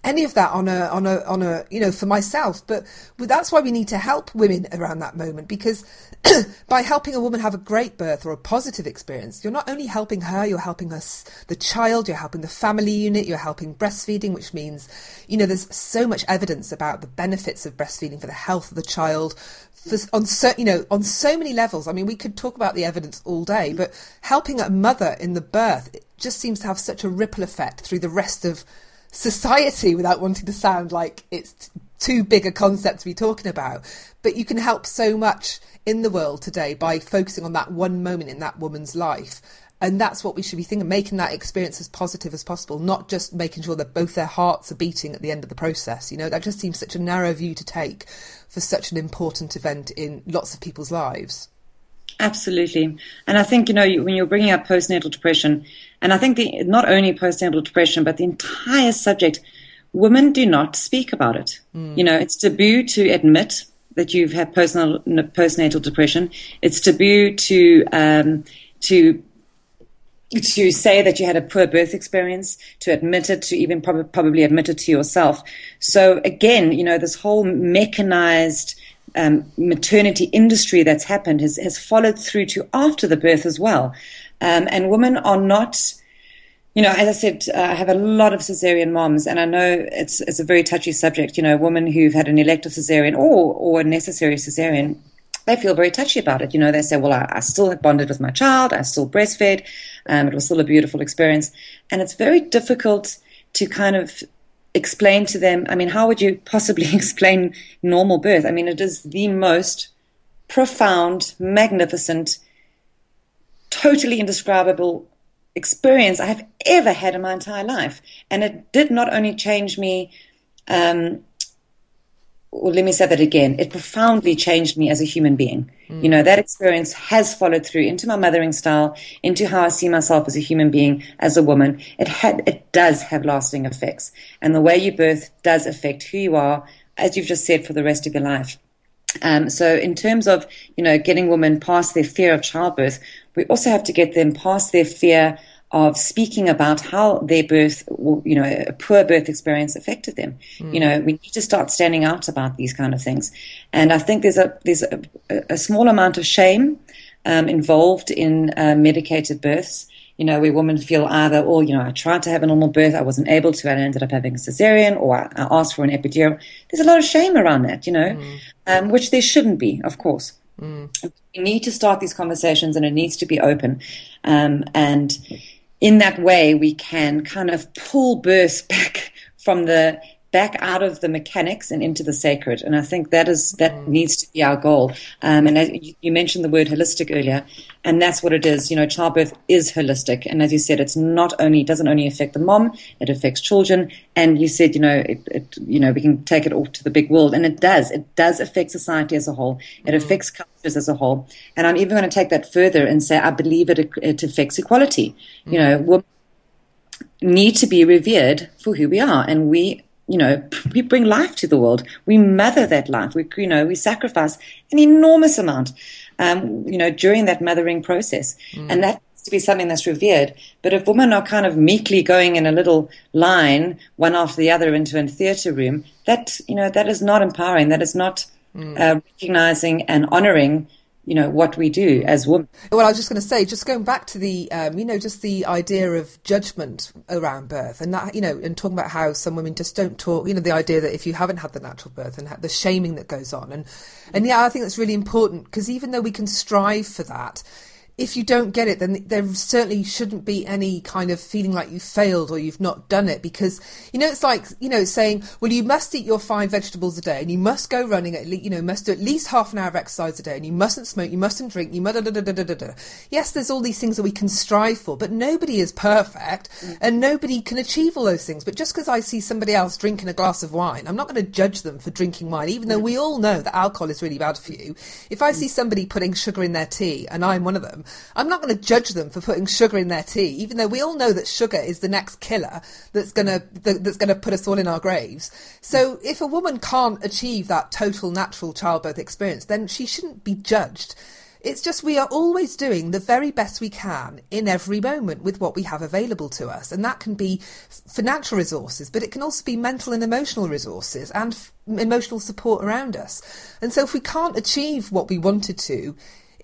any of that on a, on a, on a, you know, for myself. But that's why we need to help women around that moment because by helping a woman have a great birth or a positive experience, you're not only helping her, you're helping us, the child, you're helping the family unit, you're helping breastfeeding, which means, you know, there's so much evidence about the benefits of breastfeeding for the health of the child, for, on so you know on so many levels. I mean, we could talk about the evidence all day, but helping a mother in the birth it just seems to have such a ripple effect through the rest of society without wanting to sound like it's too big a concept to be talking about. But you can help so much in the world today by focusing on that one moment in that woman's life and that's what we should be thinking, making that experience as positive as possible, not just making sure that both their hearts are beating at the end of the process. You know, that just seems such a narrow view to take for such an important event in lots of people's lives. Absolutely. And I think, you know, when you're bringing up postnatal depression, and I think the, not only postnatal depression, but the entire subject, women do not speak about it. Mm. You know, it's taboo to admit that you've had postnatal, postnatal depression. It's taboo to, um, to to say that you had a poor birth experience, to admit it, to even prob- probably admit it to yourself. So again, you know, this whole mechanized um, maternity industry that's happened has, has followed through to after the birth as well. Um, and women are not, you know, as I said, uh, I have a lot of cesarean moms, and I know it's it's a very touchy subject. You know, women who've had an elective cesarean or or a necessary cesarean, they feel very touchy about it. You know, they say, "Well, I, I still have bonded with my child. I still breastfed." Um, it was still a beautiful experience. And it's very difficult to kind of explain to them. I mean, how would you possibly explain normal birth? I mean, it is the most profound, magnificent, totally indescribable experience I have ever had in my entire life. And it did not only change me um, or let me say that again, it profoundly changed me as a human being. Mm. You know, that experience has followed through into my mothering style, into how I see myself as a human being, as a woman. It had, it does have lasting effects. And the way you birth does affect who you are, as you've just said, for the rest of your life. Um, so in terms of, you know, getting women past their fear of childbirth, we also have to get them past their fear of speaking about how their birth, you know, a poor birth experience affected them. Mm. You know, we need to start standing out about these kind of things. And I think there's a there's a, a small amount of shame um, involved in uh, medicated births. You know, where women feel either, oh, you know, I tried to have a normal birth, I wasn't able to, and I ended up having a cesarean, or I, I asked for an epidural. There's a lot of shame around that, you know, mm. um, which there shouldn't be, of course. Mm. We need to start these conversations, and it needs to be open. Um, and in that way, we can kind of pull birth back from the back out of the mechanics and into the sacred. And I think that is that mm. needs to be our goal. Um, and as you mentioned the word holistic earlier, and that's what it is. You know, childbirth is holistic, and as you said, it's not only it doesn't only affect the mom, it affects children. And you said, you know, it, it you know we can take it all to the big world, and it does. It does affect society as a whole. It mm. affects cultures as a whole. And I'm even going to take that further and say I believe it it affects equality. Mm. You know, women need to be revered for who we are, and we you know, we bring life to the world. We mother that life. We, you know, we sacrifice an enormous amount, um, you know, during that mothering process. Mm. And that needs to be something that's revered. But if women are kind of meekly going in a little line, one after the other into a theatre room, that, you know, that is not empowering. That is not mm. uh, recognizing and honoring you know what we do as women. Well, I was just going to say, just going back to the, um, you know, just the idea of judgment around birth, and that, you know, and talking about how some women just don't talk, you know, the idea that if you haven't had the natural birth and the shaming that goes on, and and yeah, I think that's really important because even though we can strive for that, if you don't get it, then there certainly shouldn't be any kind of feeling like you failed or you've not done it because, you know, it's like, you know, saying, well, you must eat your five vegetables a day and you must go running at least, you know, must do at least half an hour of exercise a day and you mustn't smoke, you mustn't drink, you must, da, da, da, da, da, Yes, there's all these things that we can strive for, but nobody is perfect mm. and nobody can achieve all those things. But just because I see somebody else drinking a glass of wine, I'm not going to judge them for drinking wine, even though mm. we all know that alcohol is really bad for you. If I mm. see somebody putting sugar in their tea and I'm one of them, I'm not going to judge them for putting sugar in their tea, even though we all know that sugar is the next killer that's going to that's going to put us all in our graves. So if a woman can't achieve that total natural childbirth experience, then she shouldn't be judged. It's just we are always doing the very best we can in every moment with what we have available to us. And that can be financial resources, but it can also be mental and emotional resources and f- emotional support around us. And so if we can't achieve what we wanted to,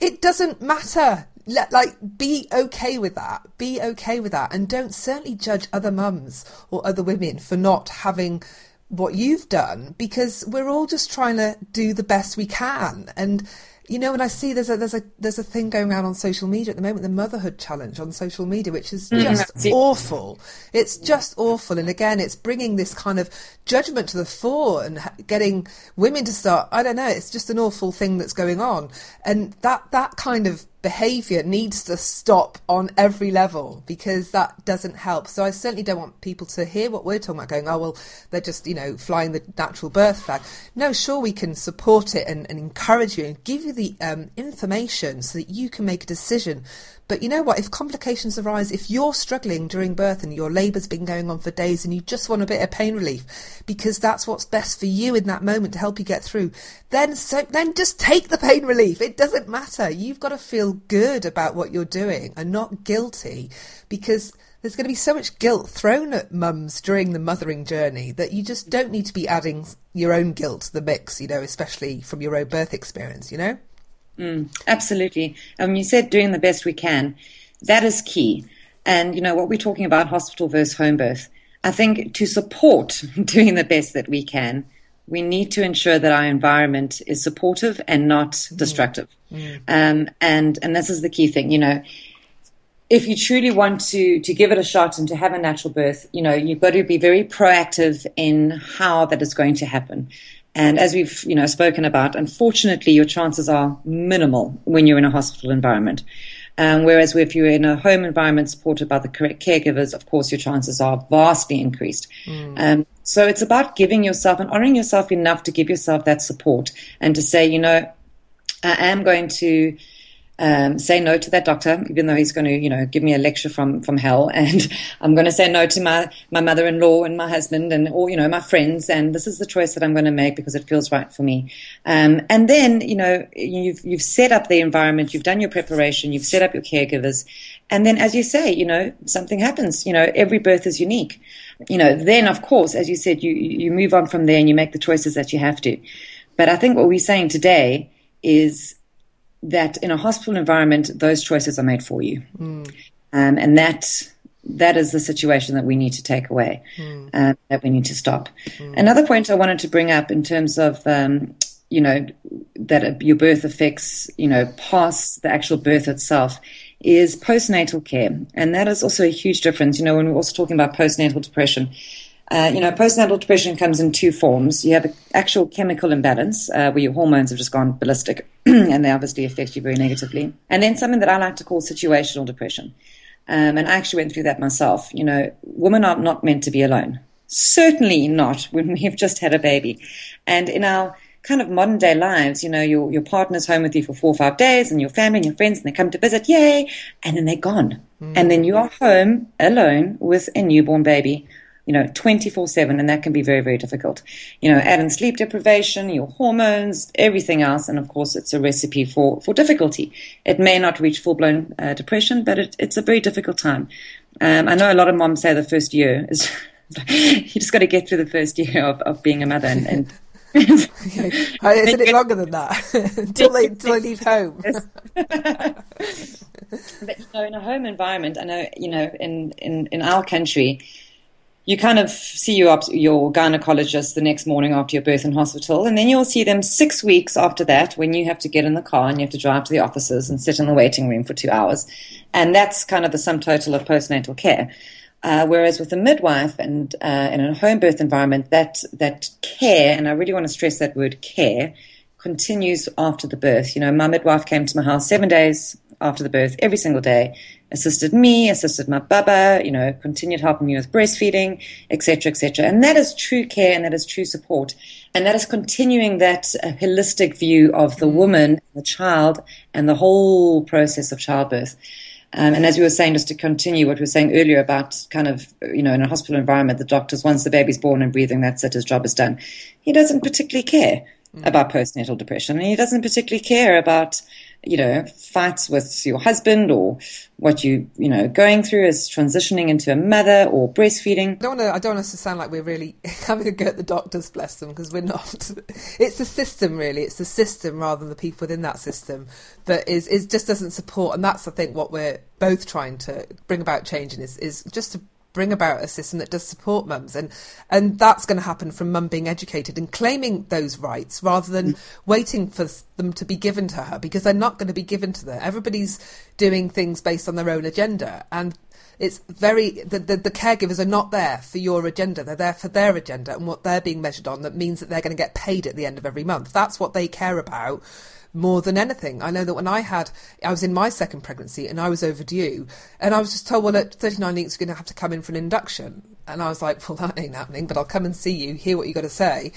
it doesn't matter. Let, like, be okay with that. Be okay with that. And don't certainly judge other mums or other women for not having what you've done because we're all just trying to do the best we can. And you know, when I see there's a there's a there's a thing going around on social media at the moment, the motherhood challenge on social media, which is mm. just mm-hmm. awful. It's just awful, and again, it's bringing this kind of judgment to the fore and getting women to start. I don't know. It's just an awful thing that's going on, and that that kind of behavior needs to stop on every level because that doesn't help. So I certainly don't want people to hear what we're talking about going, oh, well, they're just, you know, flying the natural birth flag. No, sure, we can support it and, and encourage you and give you the um, information so that you can make a decision. But you know what? If complications arise, if you're struggling during birth and your labour's been going on for days and you just want a bit of pain relief because that's what's best for you in that moment to help you get through, then so then just take the pain relief. It doesn't matter. You've got to feel good about what you're doing and not guilty because there's going to be so much guilt thrown at mums during the mothering journey that you just don't need to be adding your own guilt to the mix, you know, especially from your own birth experience, you know? Mm, absolutely. Um, you said doing the best we can. That is key. And, you know, what we're talking about, hospital versus home birth, I think to support doing the best that we can, we need to ensure that our environment is supportive and not mm. destructive. Mm. Um, and, and this is the key thing, you know, if you truly want to, to give it a shot and to have a natural birth, you know, you've got to be very proactive in how that is going to happen. And as we've, you know, spoken about, unfortunately, your chances are minimal when you're in a hospital environment. Um, whereas if you're in a home environment supported by the correct caregivers, of course, your chances are vastly increased. Mm. Um, so it's about giving yourself and honoring yourself enough to give yourself that support and to say, you know, I am going to um, say no to that doctor, even though he's going to, you know, give me a lecture from from hell, and I'm going to say no to my my mother-in-law and my husband and all, you know, my friends, and this is the choice that I'm going to make because it feels right for me. Um, and then, you know, you've you've set up the environment, you've done your preparation, you've set up your caregivers, and then, as you say, you know, something happens. You know, every birth is unique. You know, then of course, as you said, you you move on from there and you make the choices that you have to. But I think what we're saying today is that in a hospital environment, those choices are made for you. Mm. Um, and that that is the situation that we need to take away, mm. uh, that we need to stop. Mm. Another point I wanted to bring up in terms of, um, you know, that your birth affects, you know, past the actual birth itself is postnatal care. And that is also a huge difference. You know, when we're also talking about postnatal depression, uh, you know, postnatal depression comes in two forms. You have an actual chemical imbalance uh, where your hormones have just gone ballistic and they obviously affect you very negatively. And then something that I like to call situational depression. Um, and I actually went through that myself. You know, women are not meant to be alone. Certainly not when we've just had a baby. And in our kind of modern day lives, you know, your, your partner's home with you for four or five days and your family and your friends and they come to visit, yay, and then they're gone. Mm. And then you are home alone with a newborn baby you know, 24 7, and that can be very, very difficult. You know, add in sleep deprivation, your hormones, everything else, and of course, it's a recipe for, for difficulty. It may not reach full blown uh, depression, but it, it's a very difficult time. Um, I know a lot of moms say the first year is, you just got to get through the first year of, of being a mother and, and Isn't it longer than that until they until they leave home? but you know, in a home environment, I know you know in in in our country, you kind of see your, your gynecologist the next morning after your birth in hospital, and then you'll see them six weeks after that when you have to get in the car and you have to drive to the offices and sit in the waiting room for two hours. And that's kind of the sum total of postnatal care. Uh, whereas with a midwife and uh, in a home birth environment, that that care, and I really want to stress that word care, continues after the birth. You know, my midwife came to my house seven days after the birth every single day, assisted me, assisted my baba, you know, continued helping me with breastfeeding, etc., etc. And that is true care and that is true support. And that is continuing that uh, holistic view of the woman, the child, and the whole process of childbirth. Um, and as we were saying, just to continue what we were saying earlier about kind of, you know, in a hospital environment, the doctors, once the baby's born and breathing, that's it, his job is done. He doesn't particularly care mm. about postnatal depression. And he doesn't particularly care about, you know, fights with your husband or what you, you know, going through as transitioning into a mother or breastfeeding. I don't want to, I don't want us to sound like we're really having a go at the doctors, bless them, because we're not. it's the system, really. It's the system rather than the people within that system that is, is just doesn't support. And that's, I think, what we're both trying to bring about changing is, is just to bring about a system that does support mums. And and that's going to happen from mum being educated and claiming those rights rather than mm. waiting for them to be given to her because they're not going to be given to her everybody's doing things based on their own agenda and it's very the, the, the caregivers are not there for your agenda. They're there for their agenda and what they're being measured on that means that they're going to get paid at the end of every month. That's what they care about more than anything. I know that when I had, I was in my second pregnancy and I was overdue, and I was just told, well, at 39 weeks, you're going to have to come in for an induction. And I was like, well, that ain't happening, but I'll come and see you, hear what you've got to say.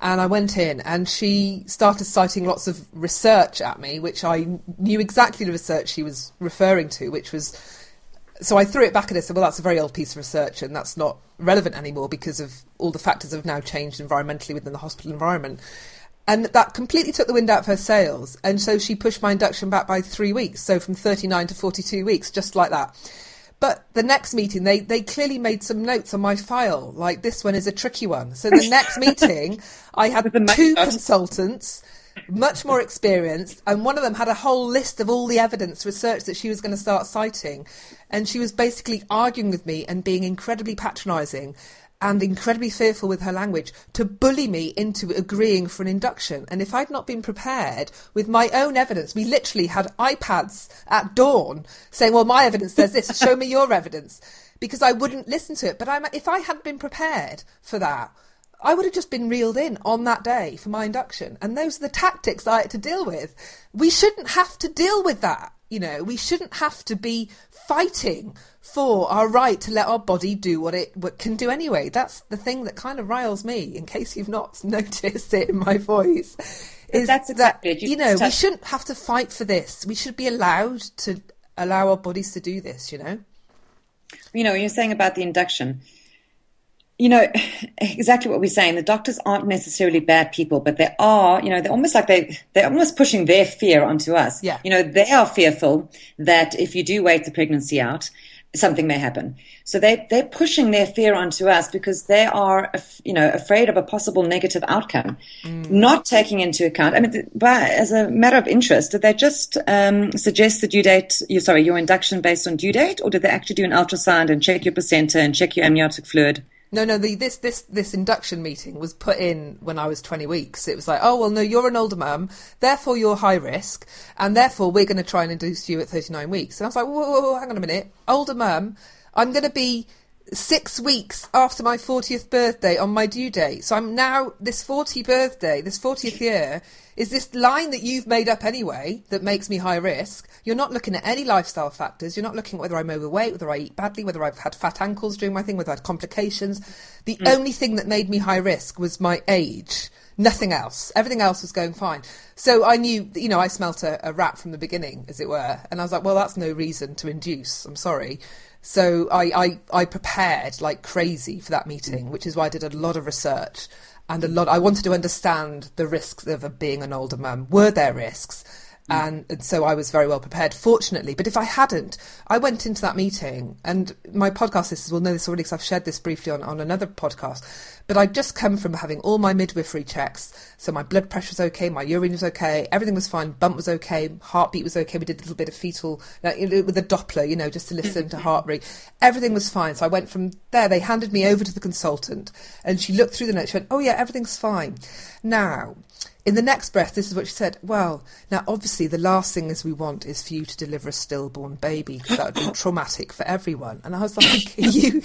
And I went in, and she started citing lots of research at me, which I knew exactly the research she was referring to, which was. So I threw it back at her and said, well, that's a very old piece of research, and that's not relevant anymore because of all the factors have now changed environmentally within the hospital environment. And that completely took the wind out of her sails. And so she pushed my induction back by three weeks. So from 39 to 42 weeks, just like that. But the next meeting, they, they clearly made some notes on my file, like this one is a tricky one. So the next meeting, I had two consultants, much more experienced, and one of them had a whole list of all the evidence research that she was going to start citing. And she was basically arguing with me and being incredibly patronising and incredibly fearful with her language to bully me into agreeing for an induction. And if I'd not been prepared with my own evidence, we literally had iPads at dawn saying, Well, my evidence says this, show me your evidence. Because I wouldn't listen to it. But I'm, if I hadn't been prepared for that, I would have just been reeled in on that day for my induction. And those are the tactics I had to deal with. We shouldn't have to deal with that. You know, we shouldn't have to be fighting for our right to let our body do what it what can do anyway. That's the thing that kind of riles me, in case you've not noticed it in my voice. Is That's exactly that, you, you know, we shouldn't have to fight for this. We should be allowed to allow our bodies to do this, you know? You know, you're saying about the induction. You know, exactly what we're saying. The doctors aren't necessarily bad people, but they are, you know, they're almost like they, they're almost pushing their fear onto us. Yeah. You know, they are fearful that if you do wait the pregnancy out, something may happen. So they they're pushing their fear onto us because they are you know afraid of a possible negative outcome, mm. not taking into account. I mean, but as a matter of interest, did they just um, suggest the due date? You sorry, your induction based on due date, or did they actually do an ultrasound and check your placenta and check your amniotic fluid? No, no. The, this this this induction meeting was put in when I was twenty weeks. It was like, oh well, no, you're an older mum, therefore you're high risk, and therefore we're going to try and induce you at thirty nine weeks. And I was like, whoa, whoa, whoa, hang on a minute, older mum, I'm going to be six weeks after my 40th birthday on my due date. So I'm now, this 40th birthday, this 40th year, is this line that you've made up anyway that makes me high risk. You're not looking at any lifestyle factors. You're not looking at whether I'm overweight, whether I eat badly, whether I've had fat ankles during my thing, whether I had complications. The mm. only thing that made me high risk was my age. Nothing else. Everything else was going fine. So I knew, you know, I smelt a, a rat from the beginning, as it were. And I was like, well, that's no reason to induce. I'm sorry. So I, I, I prepared like crazy for that meeting, mm. which is why I did a lot of research and a lot. I wanted to understand the risks of being an older mum. Were there risks? And, and, so I was very well prepared, fortunately. But if I hadn't, I went into that meeting, and my podcast listeners will know this already because I've shared this briefly on, on another podcast. But I'd just come from having all my midwifery checks. So my blood pressure was okay, my urine was okay, everything was fine, bump was okay, heartbeat was okay. We did a little bit of fetal with a Doppler, you know, just to listen to mm-hmm. heart rate. Everything was fine. So I went from there. They handed me over to the consultant, and she looked through the notes. She went, "Oh yeah, everything's fine." Now, in the next breath, this is what she said. Well, now obviously the last thing as we want is for you to deliver a stillborn baby because that would be traumatic for everyone. And I was like, you,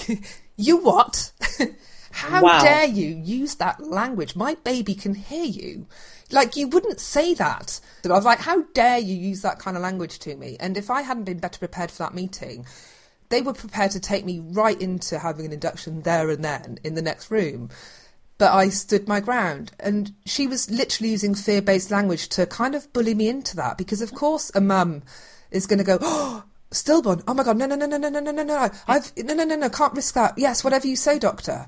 you what? How Wow. dare you use that language? My baby can hear you. Like, you wouldn't say that. So I was like, how dare you use that kind of language to me? And if I hadn't been better prepared for that meeting, they were prepared to take me right into having an induction there and then in the next room. But I stood my ground. And she was literally using fear based language to kind of bully me into that because, of course, a mum is going to go, oh, stillborn. Oh my God, no, no, no, no, no, no, no, no, no. I've, no, no, no, no, can't risk that. Yes, whatever you say, doctor.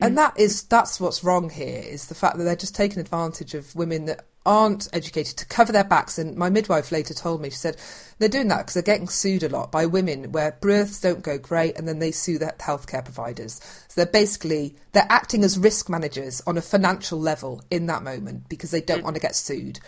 And that is, that's what's wrong here is the fact that they're just taking advantage of women that aren't educated to cover their backs. And my midwife later told me, she said, they're doing that because they're getting sued a lot by women where births don't go great and then they sue the healthcare providers. So they're basically, they're acting as risk managers on a financial level in that moment because they don't mm. want to get sued.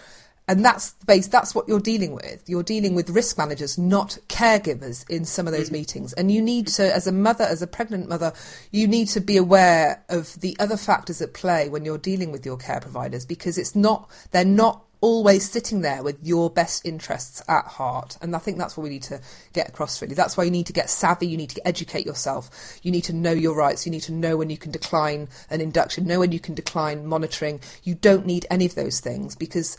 And that's based, that's what you're dealing with. You're dealing with risk managers, not caregivers in some of those mm. meetings. And you need to, as a mother, as a pregnant mother, you need to be aware of the other factors at play when you're dealing with your care providers because it's not, they're not always sitting there with your best interests at heart. And I think that's what we need to get across really. That's why you need to get savvy, you need to educate yourself, you need to know your rights, you need to know when you can decline an induction, know when you can decline monitoring. You don't need any of those things because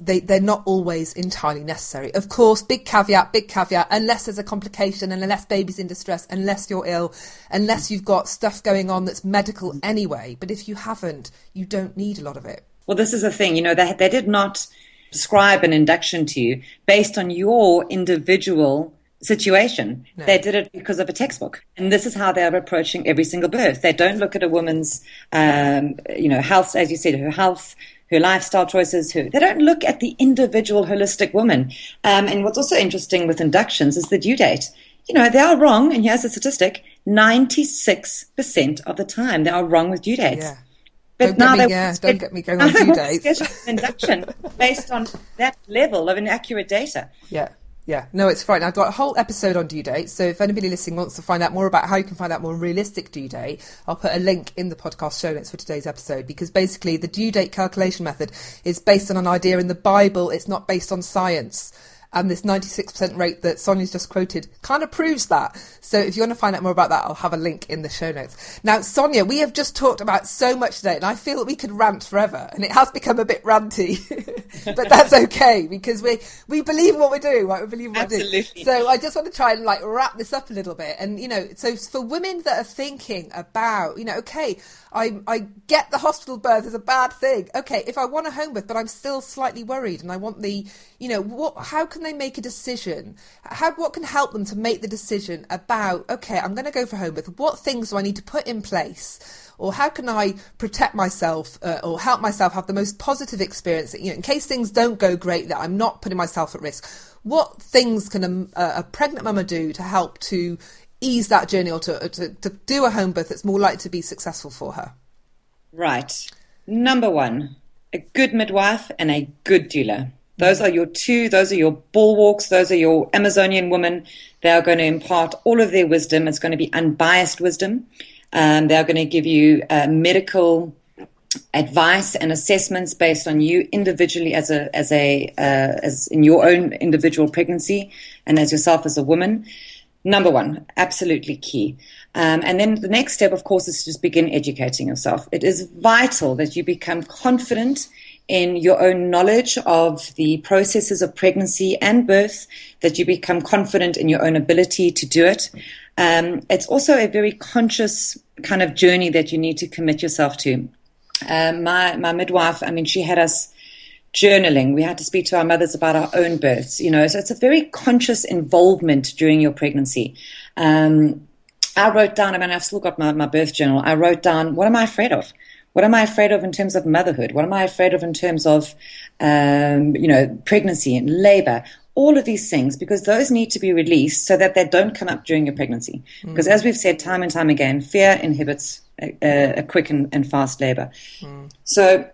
they, they're not always entirely necessary. Of course, big caveat, big caveat, unless there's a complication and unless baby's in distress, unless you're ill, unless you've got stuff going on that's medical anyway. But if you haven't, you don't need a lot of it. Well, this is the thing, you know, they, they did not prescribe an induction to you based on your individual situation. No. They did it because of a textbook. And this is how they are approaching every single birth. They don't look at a woman's, um, you know, health, as you said, her health, her lifestyle choices, her, they don't look at the individual holistic woman. Um, and what's also interesting with inductions is the due date. You know, they are wrong, and here's a statistic 96% of the time they are wrong with due dates. Yeah. But Don't now get me- they yeah, want don't get me going on due dates. induction based on that level of inaccurate data. Yeah. Yeah, no, it's fine. I've got a whole episode on due date. So if anybody listening wants to find out more about how you can find out more realistic due date, I'll put a link in the podcast show notes for today's episode because basically the due date calculation method is based on an idea in the Bible. It's not based on science. And this 96% rate that Sonia's just quoted kind of proves that. So if you want to find out more about that, I'll have a link in the show notes. Now, Sonia, we have just talked about so much today and I feel that we could rant forever and it has become a bit ranty, but that's okay because we, we believe what we're doing, right? We believe what we're doing. So I just want to try and like wrap this up a little bit. And, you know, so for women that are thinking about, you know, okay, I, I get the hospital birth is a bad thing. Okay, if I want a home birth, but I'm still slightly worried and I want the, you know, what, how can they make a decision? How, what can help them to make the decision about, okay, I'm going to go for home birth. What things do I need to put in place? Or how can I protect myself uh, or help myself have the most positive experience? You know, in case things don't go great, that I'm not putting myself at risk. What things can a, a pregnant mama do to help to ease that journey or to, to, to do a home birth that's more likely to be successful for her? Right. Number one, a good midwife and a good doula. Those are your two, those are your bulwarks, those are your Amazonian women. They are going to impart all of their wisdom. It's going to be unbiased wisdom. Um, they are going to give you uh, medical advice and assessments based on you individually as a as a uh, as in your own individual pregnancy and as yourself as a woman. Number one, absolutely key. Um, and then the next step, of course, is to just begin educating yourself. It is vital that you become confident in your own knowledge of the processes of pregnancy and birth, that you become confident in your own ability to do it. Um, it's also a very conscious kind of journey that you need to commit yourself to. Um, my my midwife, I mean, she had us journaling. We had to speak to our mothers about our own births. You know, so it's a very conscious involvement during your pregnancy. Um, I wrote down. I mean, I've still got my, my birth journal. I wrote down what am I afraid of. What am I afraid of in terms of motherhood? What am I afraid of in terms of, um, you know, pregnancy and labor? All of these things, because those need to be released so that they don't come up during your pregnancy. Because as we've said time and time again, fear inhibits a, a, a quick and, and fast labor. So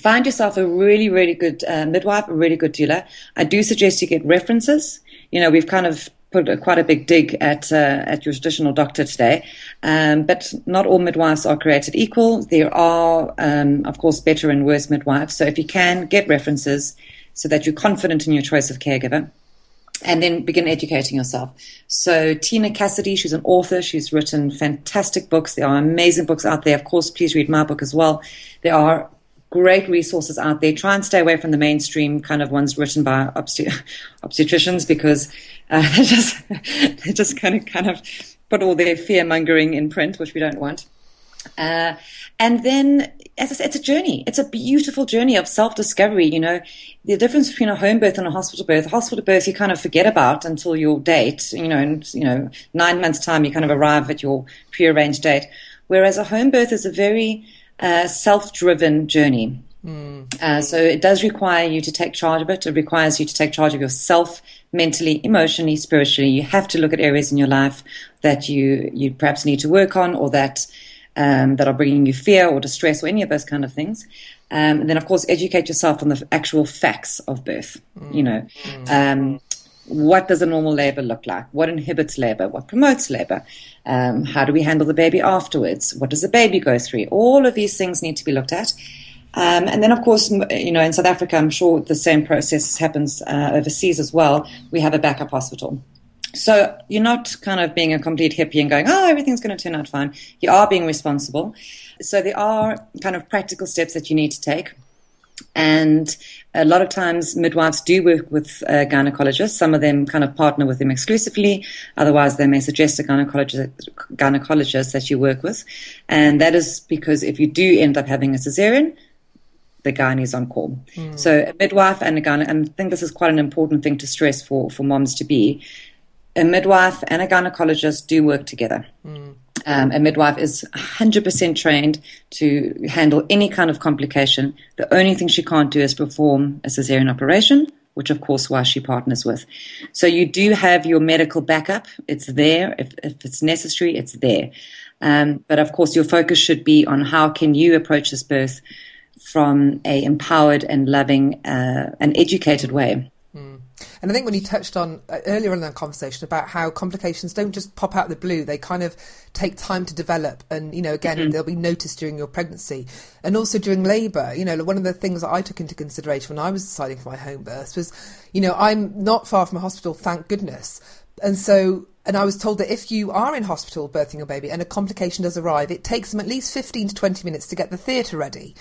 find yourself a really, really good uh, midwife, a really good doula. I do suggest you get references. You know, we've kind of put a, quite a big dig at uh, at your traditional doctor today, um, but not all midwives are created equal. There are, um, of course, better and worse midwives. So if you can get references, so that you're confident in your choice of caregiver. and then begin educating yourself. So Tina Cassidy, she's an author. She's written fantastic books. There are amazing books out there. Of course, please read my book as well. There are great resources out there. Try and stay away from the mainstream kind of ones written by obstet- obstetricians because uh, they just they just kind of kind of put all their fear mongering in print, which we don't want. Uh, and then, as I said, it's a journey. It's a beautiful journey of self discovery. You know, the difference between a home birth and a hospital birth. A hospital birth you kind of forget about until your date. You know, in you know nine months time you kind of arrive at your prearranged date. Whereas a home birth is a very uh, self driven journey. Mm. Uh, so it does require you to take charge of it. It requires you to take charge of yourself mentally, emotionally, spiritually. You have to look at areas in your life that you you perhaps need to work on, or that um, that are bringing you fear or distress or any of those kind of things. Um, and then, of course, educate yourself on the actual facts of birth. Mm. You know, um, what does a normal labor look like? What inhibits labor? What promotes labor? Um, how do we handle the baby afterwards? What does the baby go through? All of these things need to be looked at. Um, and then, of course, you know, in South Africa, I'm sure the same process happens uh, overseas as well. We have a backup hospital. So you're not kind of being a complete hippie and going, oh, everything's going to turn out fine. You are being responsible. So there are kind of practical steps that you need to take. And a lot of times midwives do work with uh, gynecologists. Some of them kind of partner with them exclusively. Otherwise, they may suggest a gynecologist, gynecologist that you work with. And that is because if you do end up having a cesarean, the gynae is on call. Mm. So a midwife and a gyne, and I think this is quite an important thing to stress for, for moms to be a midwife and a gynecologist do work together. Mm. Um, a midwife is 100% trained to handle any kind of complication. The only thing she can't do is perform a cesarean operation, which of course why she partners with. So you do have your medical backup. It's there. If, if it's necessary, it's there. Um, but of course your focus should be on how can you approach this birth from a empowered and loving uh, and educated way. And I think when you touched on uh, earlier in that conversation about how complications don't just pop out of the blue, they kind of take time to develop. And, you know, again, mm-hmm. they'll be noticed during your pregnancy and also during labour. You know, one of the things that I took into consideration when I was deciding for my home birth was, you know, I'm not far from a hospital, thank goodness. And so and I was told that if you are in hospital birthing your baby and a complication does arrive, it takes them at least 15 to 20 minutes to get the theatre ready.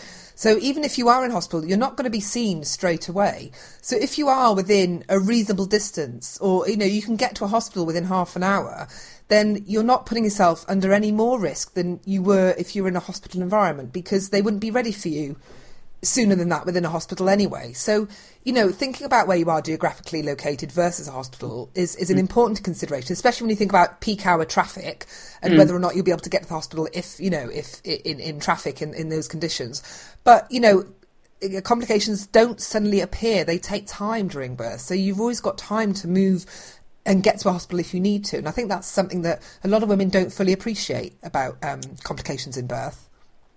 So even if you are in hospital, you're not going to be seen straight away. So if you are within a reasonable distance, or you know you can get to a hospital within half an hour, then you're not putting yourself under any more risk than you were if you were in a hospital environment because they wouldn't be ready for you sooner than that within a hospital anyway. So, you know, thinking about where you are geographically located versus a hospital is, is an mm. important consideration, especially when you think about peak hour traffic and mm. whether or not you'll be able to get to the hospital if, you know, if in, in traffic in, in those conditions. But, you know, complications don't suddenly appear. They take time during birth. So you've always got time to move and get to a hospital if you need to. And I think that's something that a lot of women don't fully appreciate about um, complications in birth.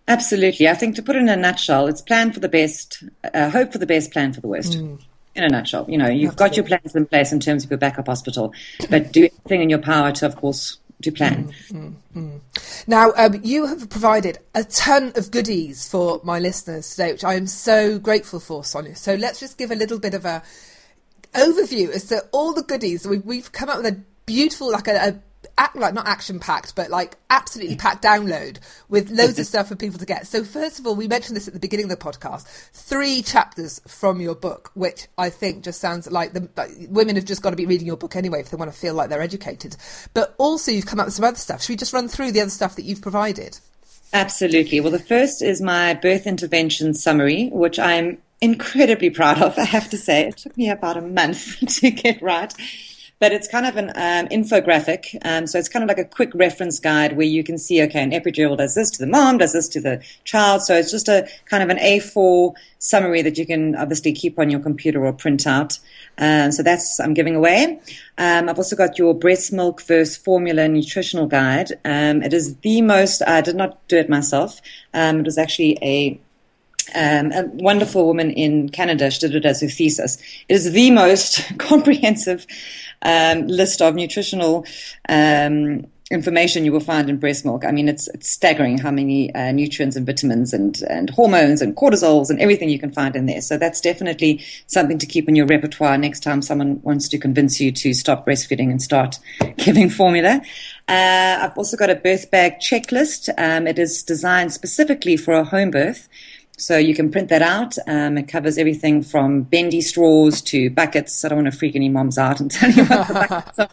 Absolutely. I think to put it in a nutshell, it's plan for the best, uh, hope for the best, plan for the worst. Mm. In a nutshell, you know, you've Absolutely. got your plans in place in terms of your backup hospital, but do everything in your power to, of course, to plan. Mm, mm, mm. Now, um, you have provided a ton of goodies for my listeners today, which I am so grateful for, Sonia. So let's just give a little bit of a overview as to all the goodies. We've, we've come up with a beautiful, like a, a act, like not action packed, but like absolutely packed download with loads of stuff for people to get. So first of all, we mentioned this at the beginning of the podcast. Three chapters from your book, which I think just sounds like the like, women have just got to be reading your book anyway if they want to feel like they're educated. But also, you've come up with some other stuff. Should we just run through the other stuff that you've provided? Absolutely. Well, the first is my birth intervention summary, which I'm incredibly proud of. I have to say, it took me about a month to get right but it's kind of an um, infographic. Um, so it's kind of like a quick reference guide where you can see, okay, an epidural does this to the mom, does this to the child. So it's just a kind of an A4 summary that you can obviously keep on your computer or print out. Um, so that's I'm giving away. Um, I've also got your breast milk versus formula nutritional guide. Um, it is the most. I did not do it myself. Um, it was actually a um, a wonderful woman in Canada. She did it as her thesis. It is the most comprehensive um, list of nutritional um, information you will find in breast milk. I mean, it's, it's staggering how many uh, nutrients and vitamins and, and hormones and cortisols and everything you can find in there. So that's definitely something to keep in your repertoire next time someone wants to convince you to stop breastfeeding and start giving formula. Uh, I've also got a birth bag checklist. Um, it is designed specifically for a home birth. So you can print that out. Um, it covers everything from bendy straws to buckets. I don't want to freak any moms out and tell you what the buckets are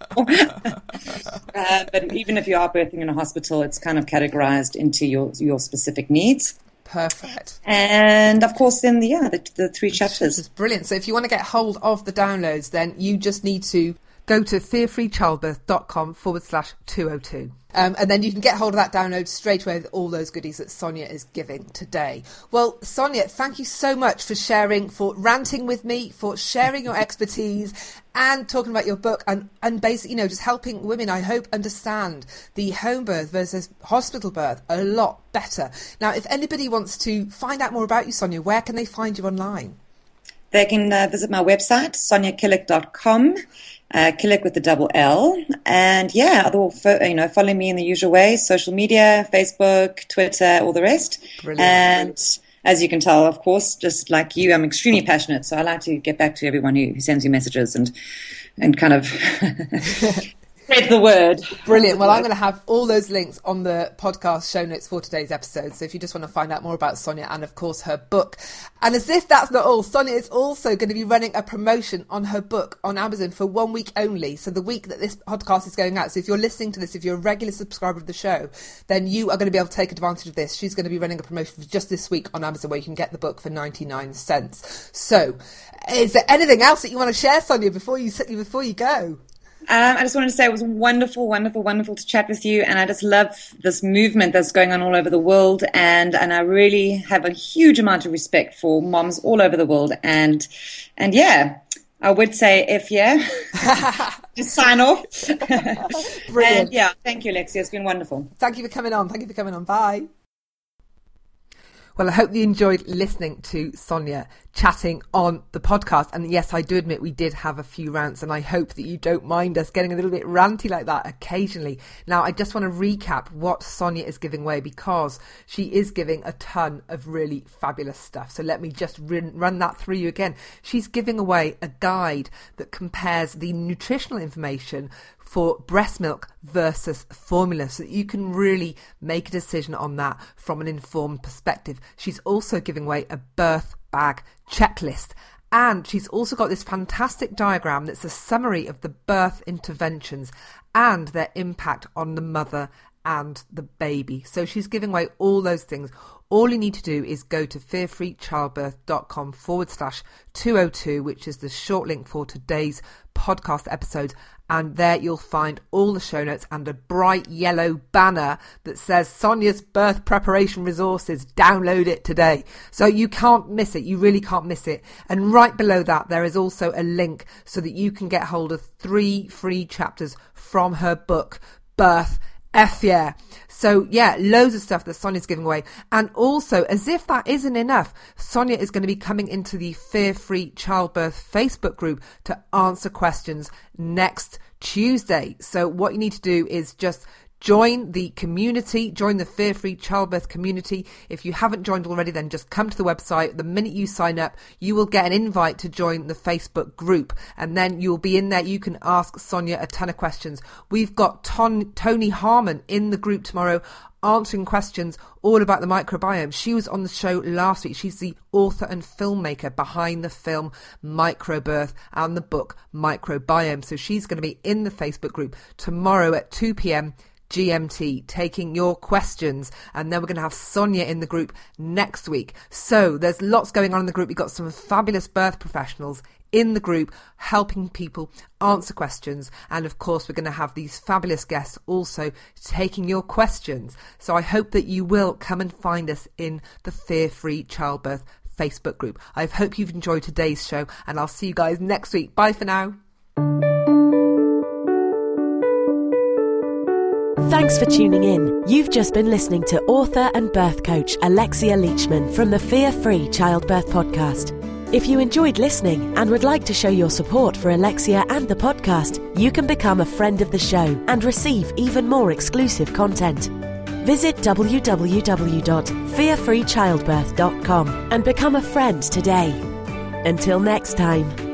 uh, but even if you are birthing in a hospital, it's kind of categorized into your, your specific needs. Perfect. And of course, then the, yeah, the, the three chapters. It's brilliant. So if you want to get hold of the downloads, then you just need to go to fearfreechildbirth.com forward slash 202. Um, and then you can get hold of that download straight away with all those goodies that Sonia is giving today. Well, Sonia, thank you so much for sharing, for ranting with me, for sharing your expertise and talking about your book and, and basically, you know, just helping women, I hope, understand the home birth versus hospital birth a lot better. Now, if anybody wants to find out more about you, Sonia, where can they find you online? They can uh, visit my website, soniakillick.com uh, Killick with the double L. And yeah, you know, follow me in the usual way, social media, Facebook, Twitter, all the rest. Brilliant. And as you can tell, of course, just like you, I'm extremely passionate. So I like to get back to everyone who, who sends me messages and, and kind of Spread the word. Brilliant. Well, I'm going to have all those links on the podcast show notes for today's episode. So if you just want to find out more about Sonia and, of course, her book. And as if that's not all, Sonia is also going to be running a promotion on her book on Amazon for one week only. So the week that this podcast is going out. So if you're listening to this, if you're a regular subscriber of the show, then you are going to be able to take advantage of this. She's going to be running a promotion just this week on Amazon where you can get the book for 99 cents. So is there anything else that you want to share, Sonia, before you, before you go? Um, I just wanted to say it was wonderful, wonderful, wonderful to chat with you, and I just love this movement that's going on all over the world, and and I really have a huge amount of respect for moms all over the world, and and yeah, I would say if yeah, just sign off. Brilliant. And yeah, thank you, Alexia. It's been wonderful. Thank you for coming on. Thank you for coming on. Bye. Well, I hope you enjoyed listening to Sonia chatting on the podcast. And yes, I do admit we did have a few rants, and I hope that you don't mind us getting a little bit ranty like that occasionally. Now, I just want to recap what Sonia is giving away because she is giving a ton of really fabulous stuff. So let me just run that through you again. She's giving away a guide that compares the nutritional information for breast milk versus formula so that you can really make a decision on that from an informed perspective. She's also giving away a birth bag checklist. And she's also got this fantastic diagram that's a summary of the birth interventions and their impact on the mother and the baby. So she's giving away all those things. All you need to do is go to fearfreechildbirth.com forward slash 202, which is the short link for today's podcast episode and there you'll find all the show notes and a bright yellow banner that says Sonia's birth preparation resources. Download it today. So you can't miss it. You really can't miss it. And right below that, there is also a link so that you can get hold of three free chapters from her book, Birth F yeah. So yeah, loads of stuff that Sonia's giving away. And also, as if that isn't enough, Sonia is going to be coming into the Fear Free Childbirth Facebook group to answer questions next Tuesday. So what you need to do is just Join the community, join the fear free childbirth community. If you haven't joined already, then just come to the website. The minute you sign up, you will get an invite to join the Facebook group. And then you'll be in there. You can ask Sonia a ton of questions. We've got Ton- Toni Harman in the group tomorrow answering questions all about the microbiome. She was on the show last week. She's the author and filmmaker behind the film Microbirth and the book Microbiome. So she's going to be in the Facebook group tomorrow at 2 p.m. GMT, taking your questions. And then we're going to have Sonia in the group next week. So there's lots going on in the group. We've got some fabulous birth professionals in the group helping people answer questions. And of course, we're going to have these fabulous guests also taking your questions. So I hope that you will come and find us in the Fear Free Childbirth Facebook group. I hope you've enjoyed today's show and I'll see you guys next week. Bye for now. Thanks for tuning in. You've just been listening to author and birth coach Alexia Leachman from the Fear Free Childbirth Podcast. If you enjoyed listening and would like to show your support for Alexia and the podcast, you can become a friend of the show and receive even more exclusive content. Visit www.fearfreechildbirth.com and become a friend today. Until next time.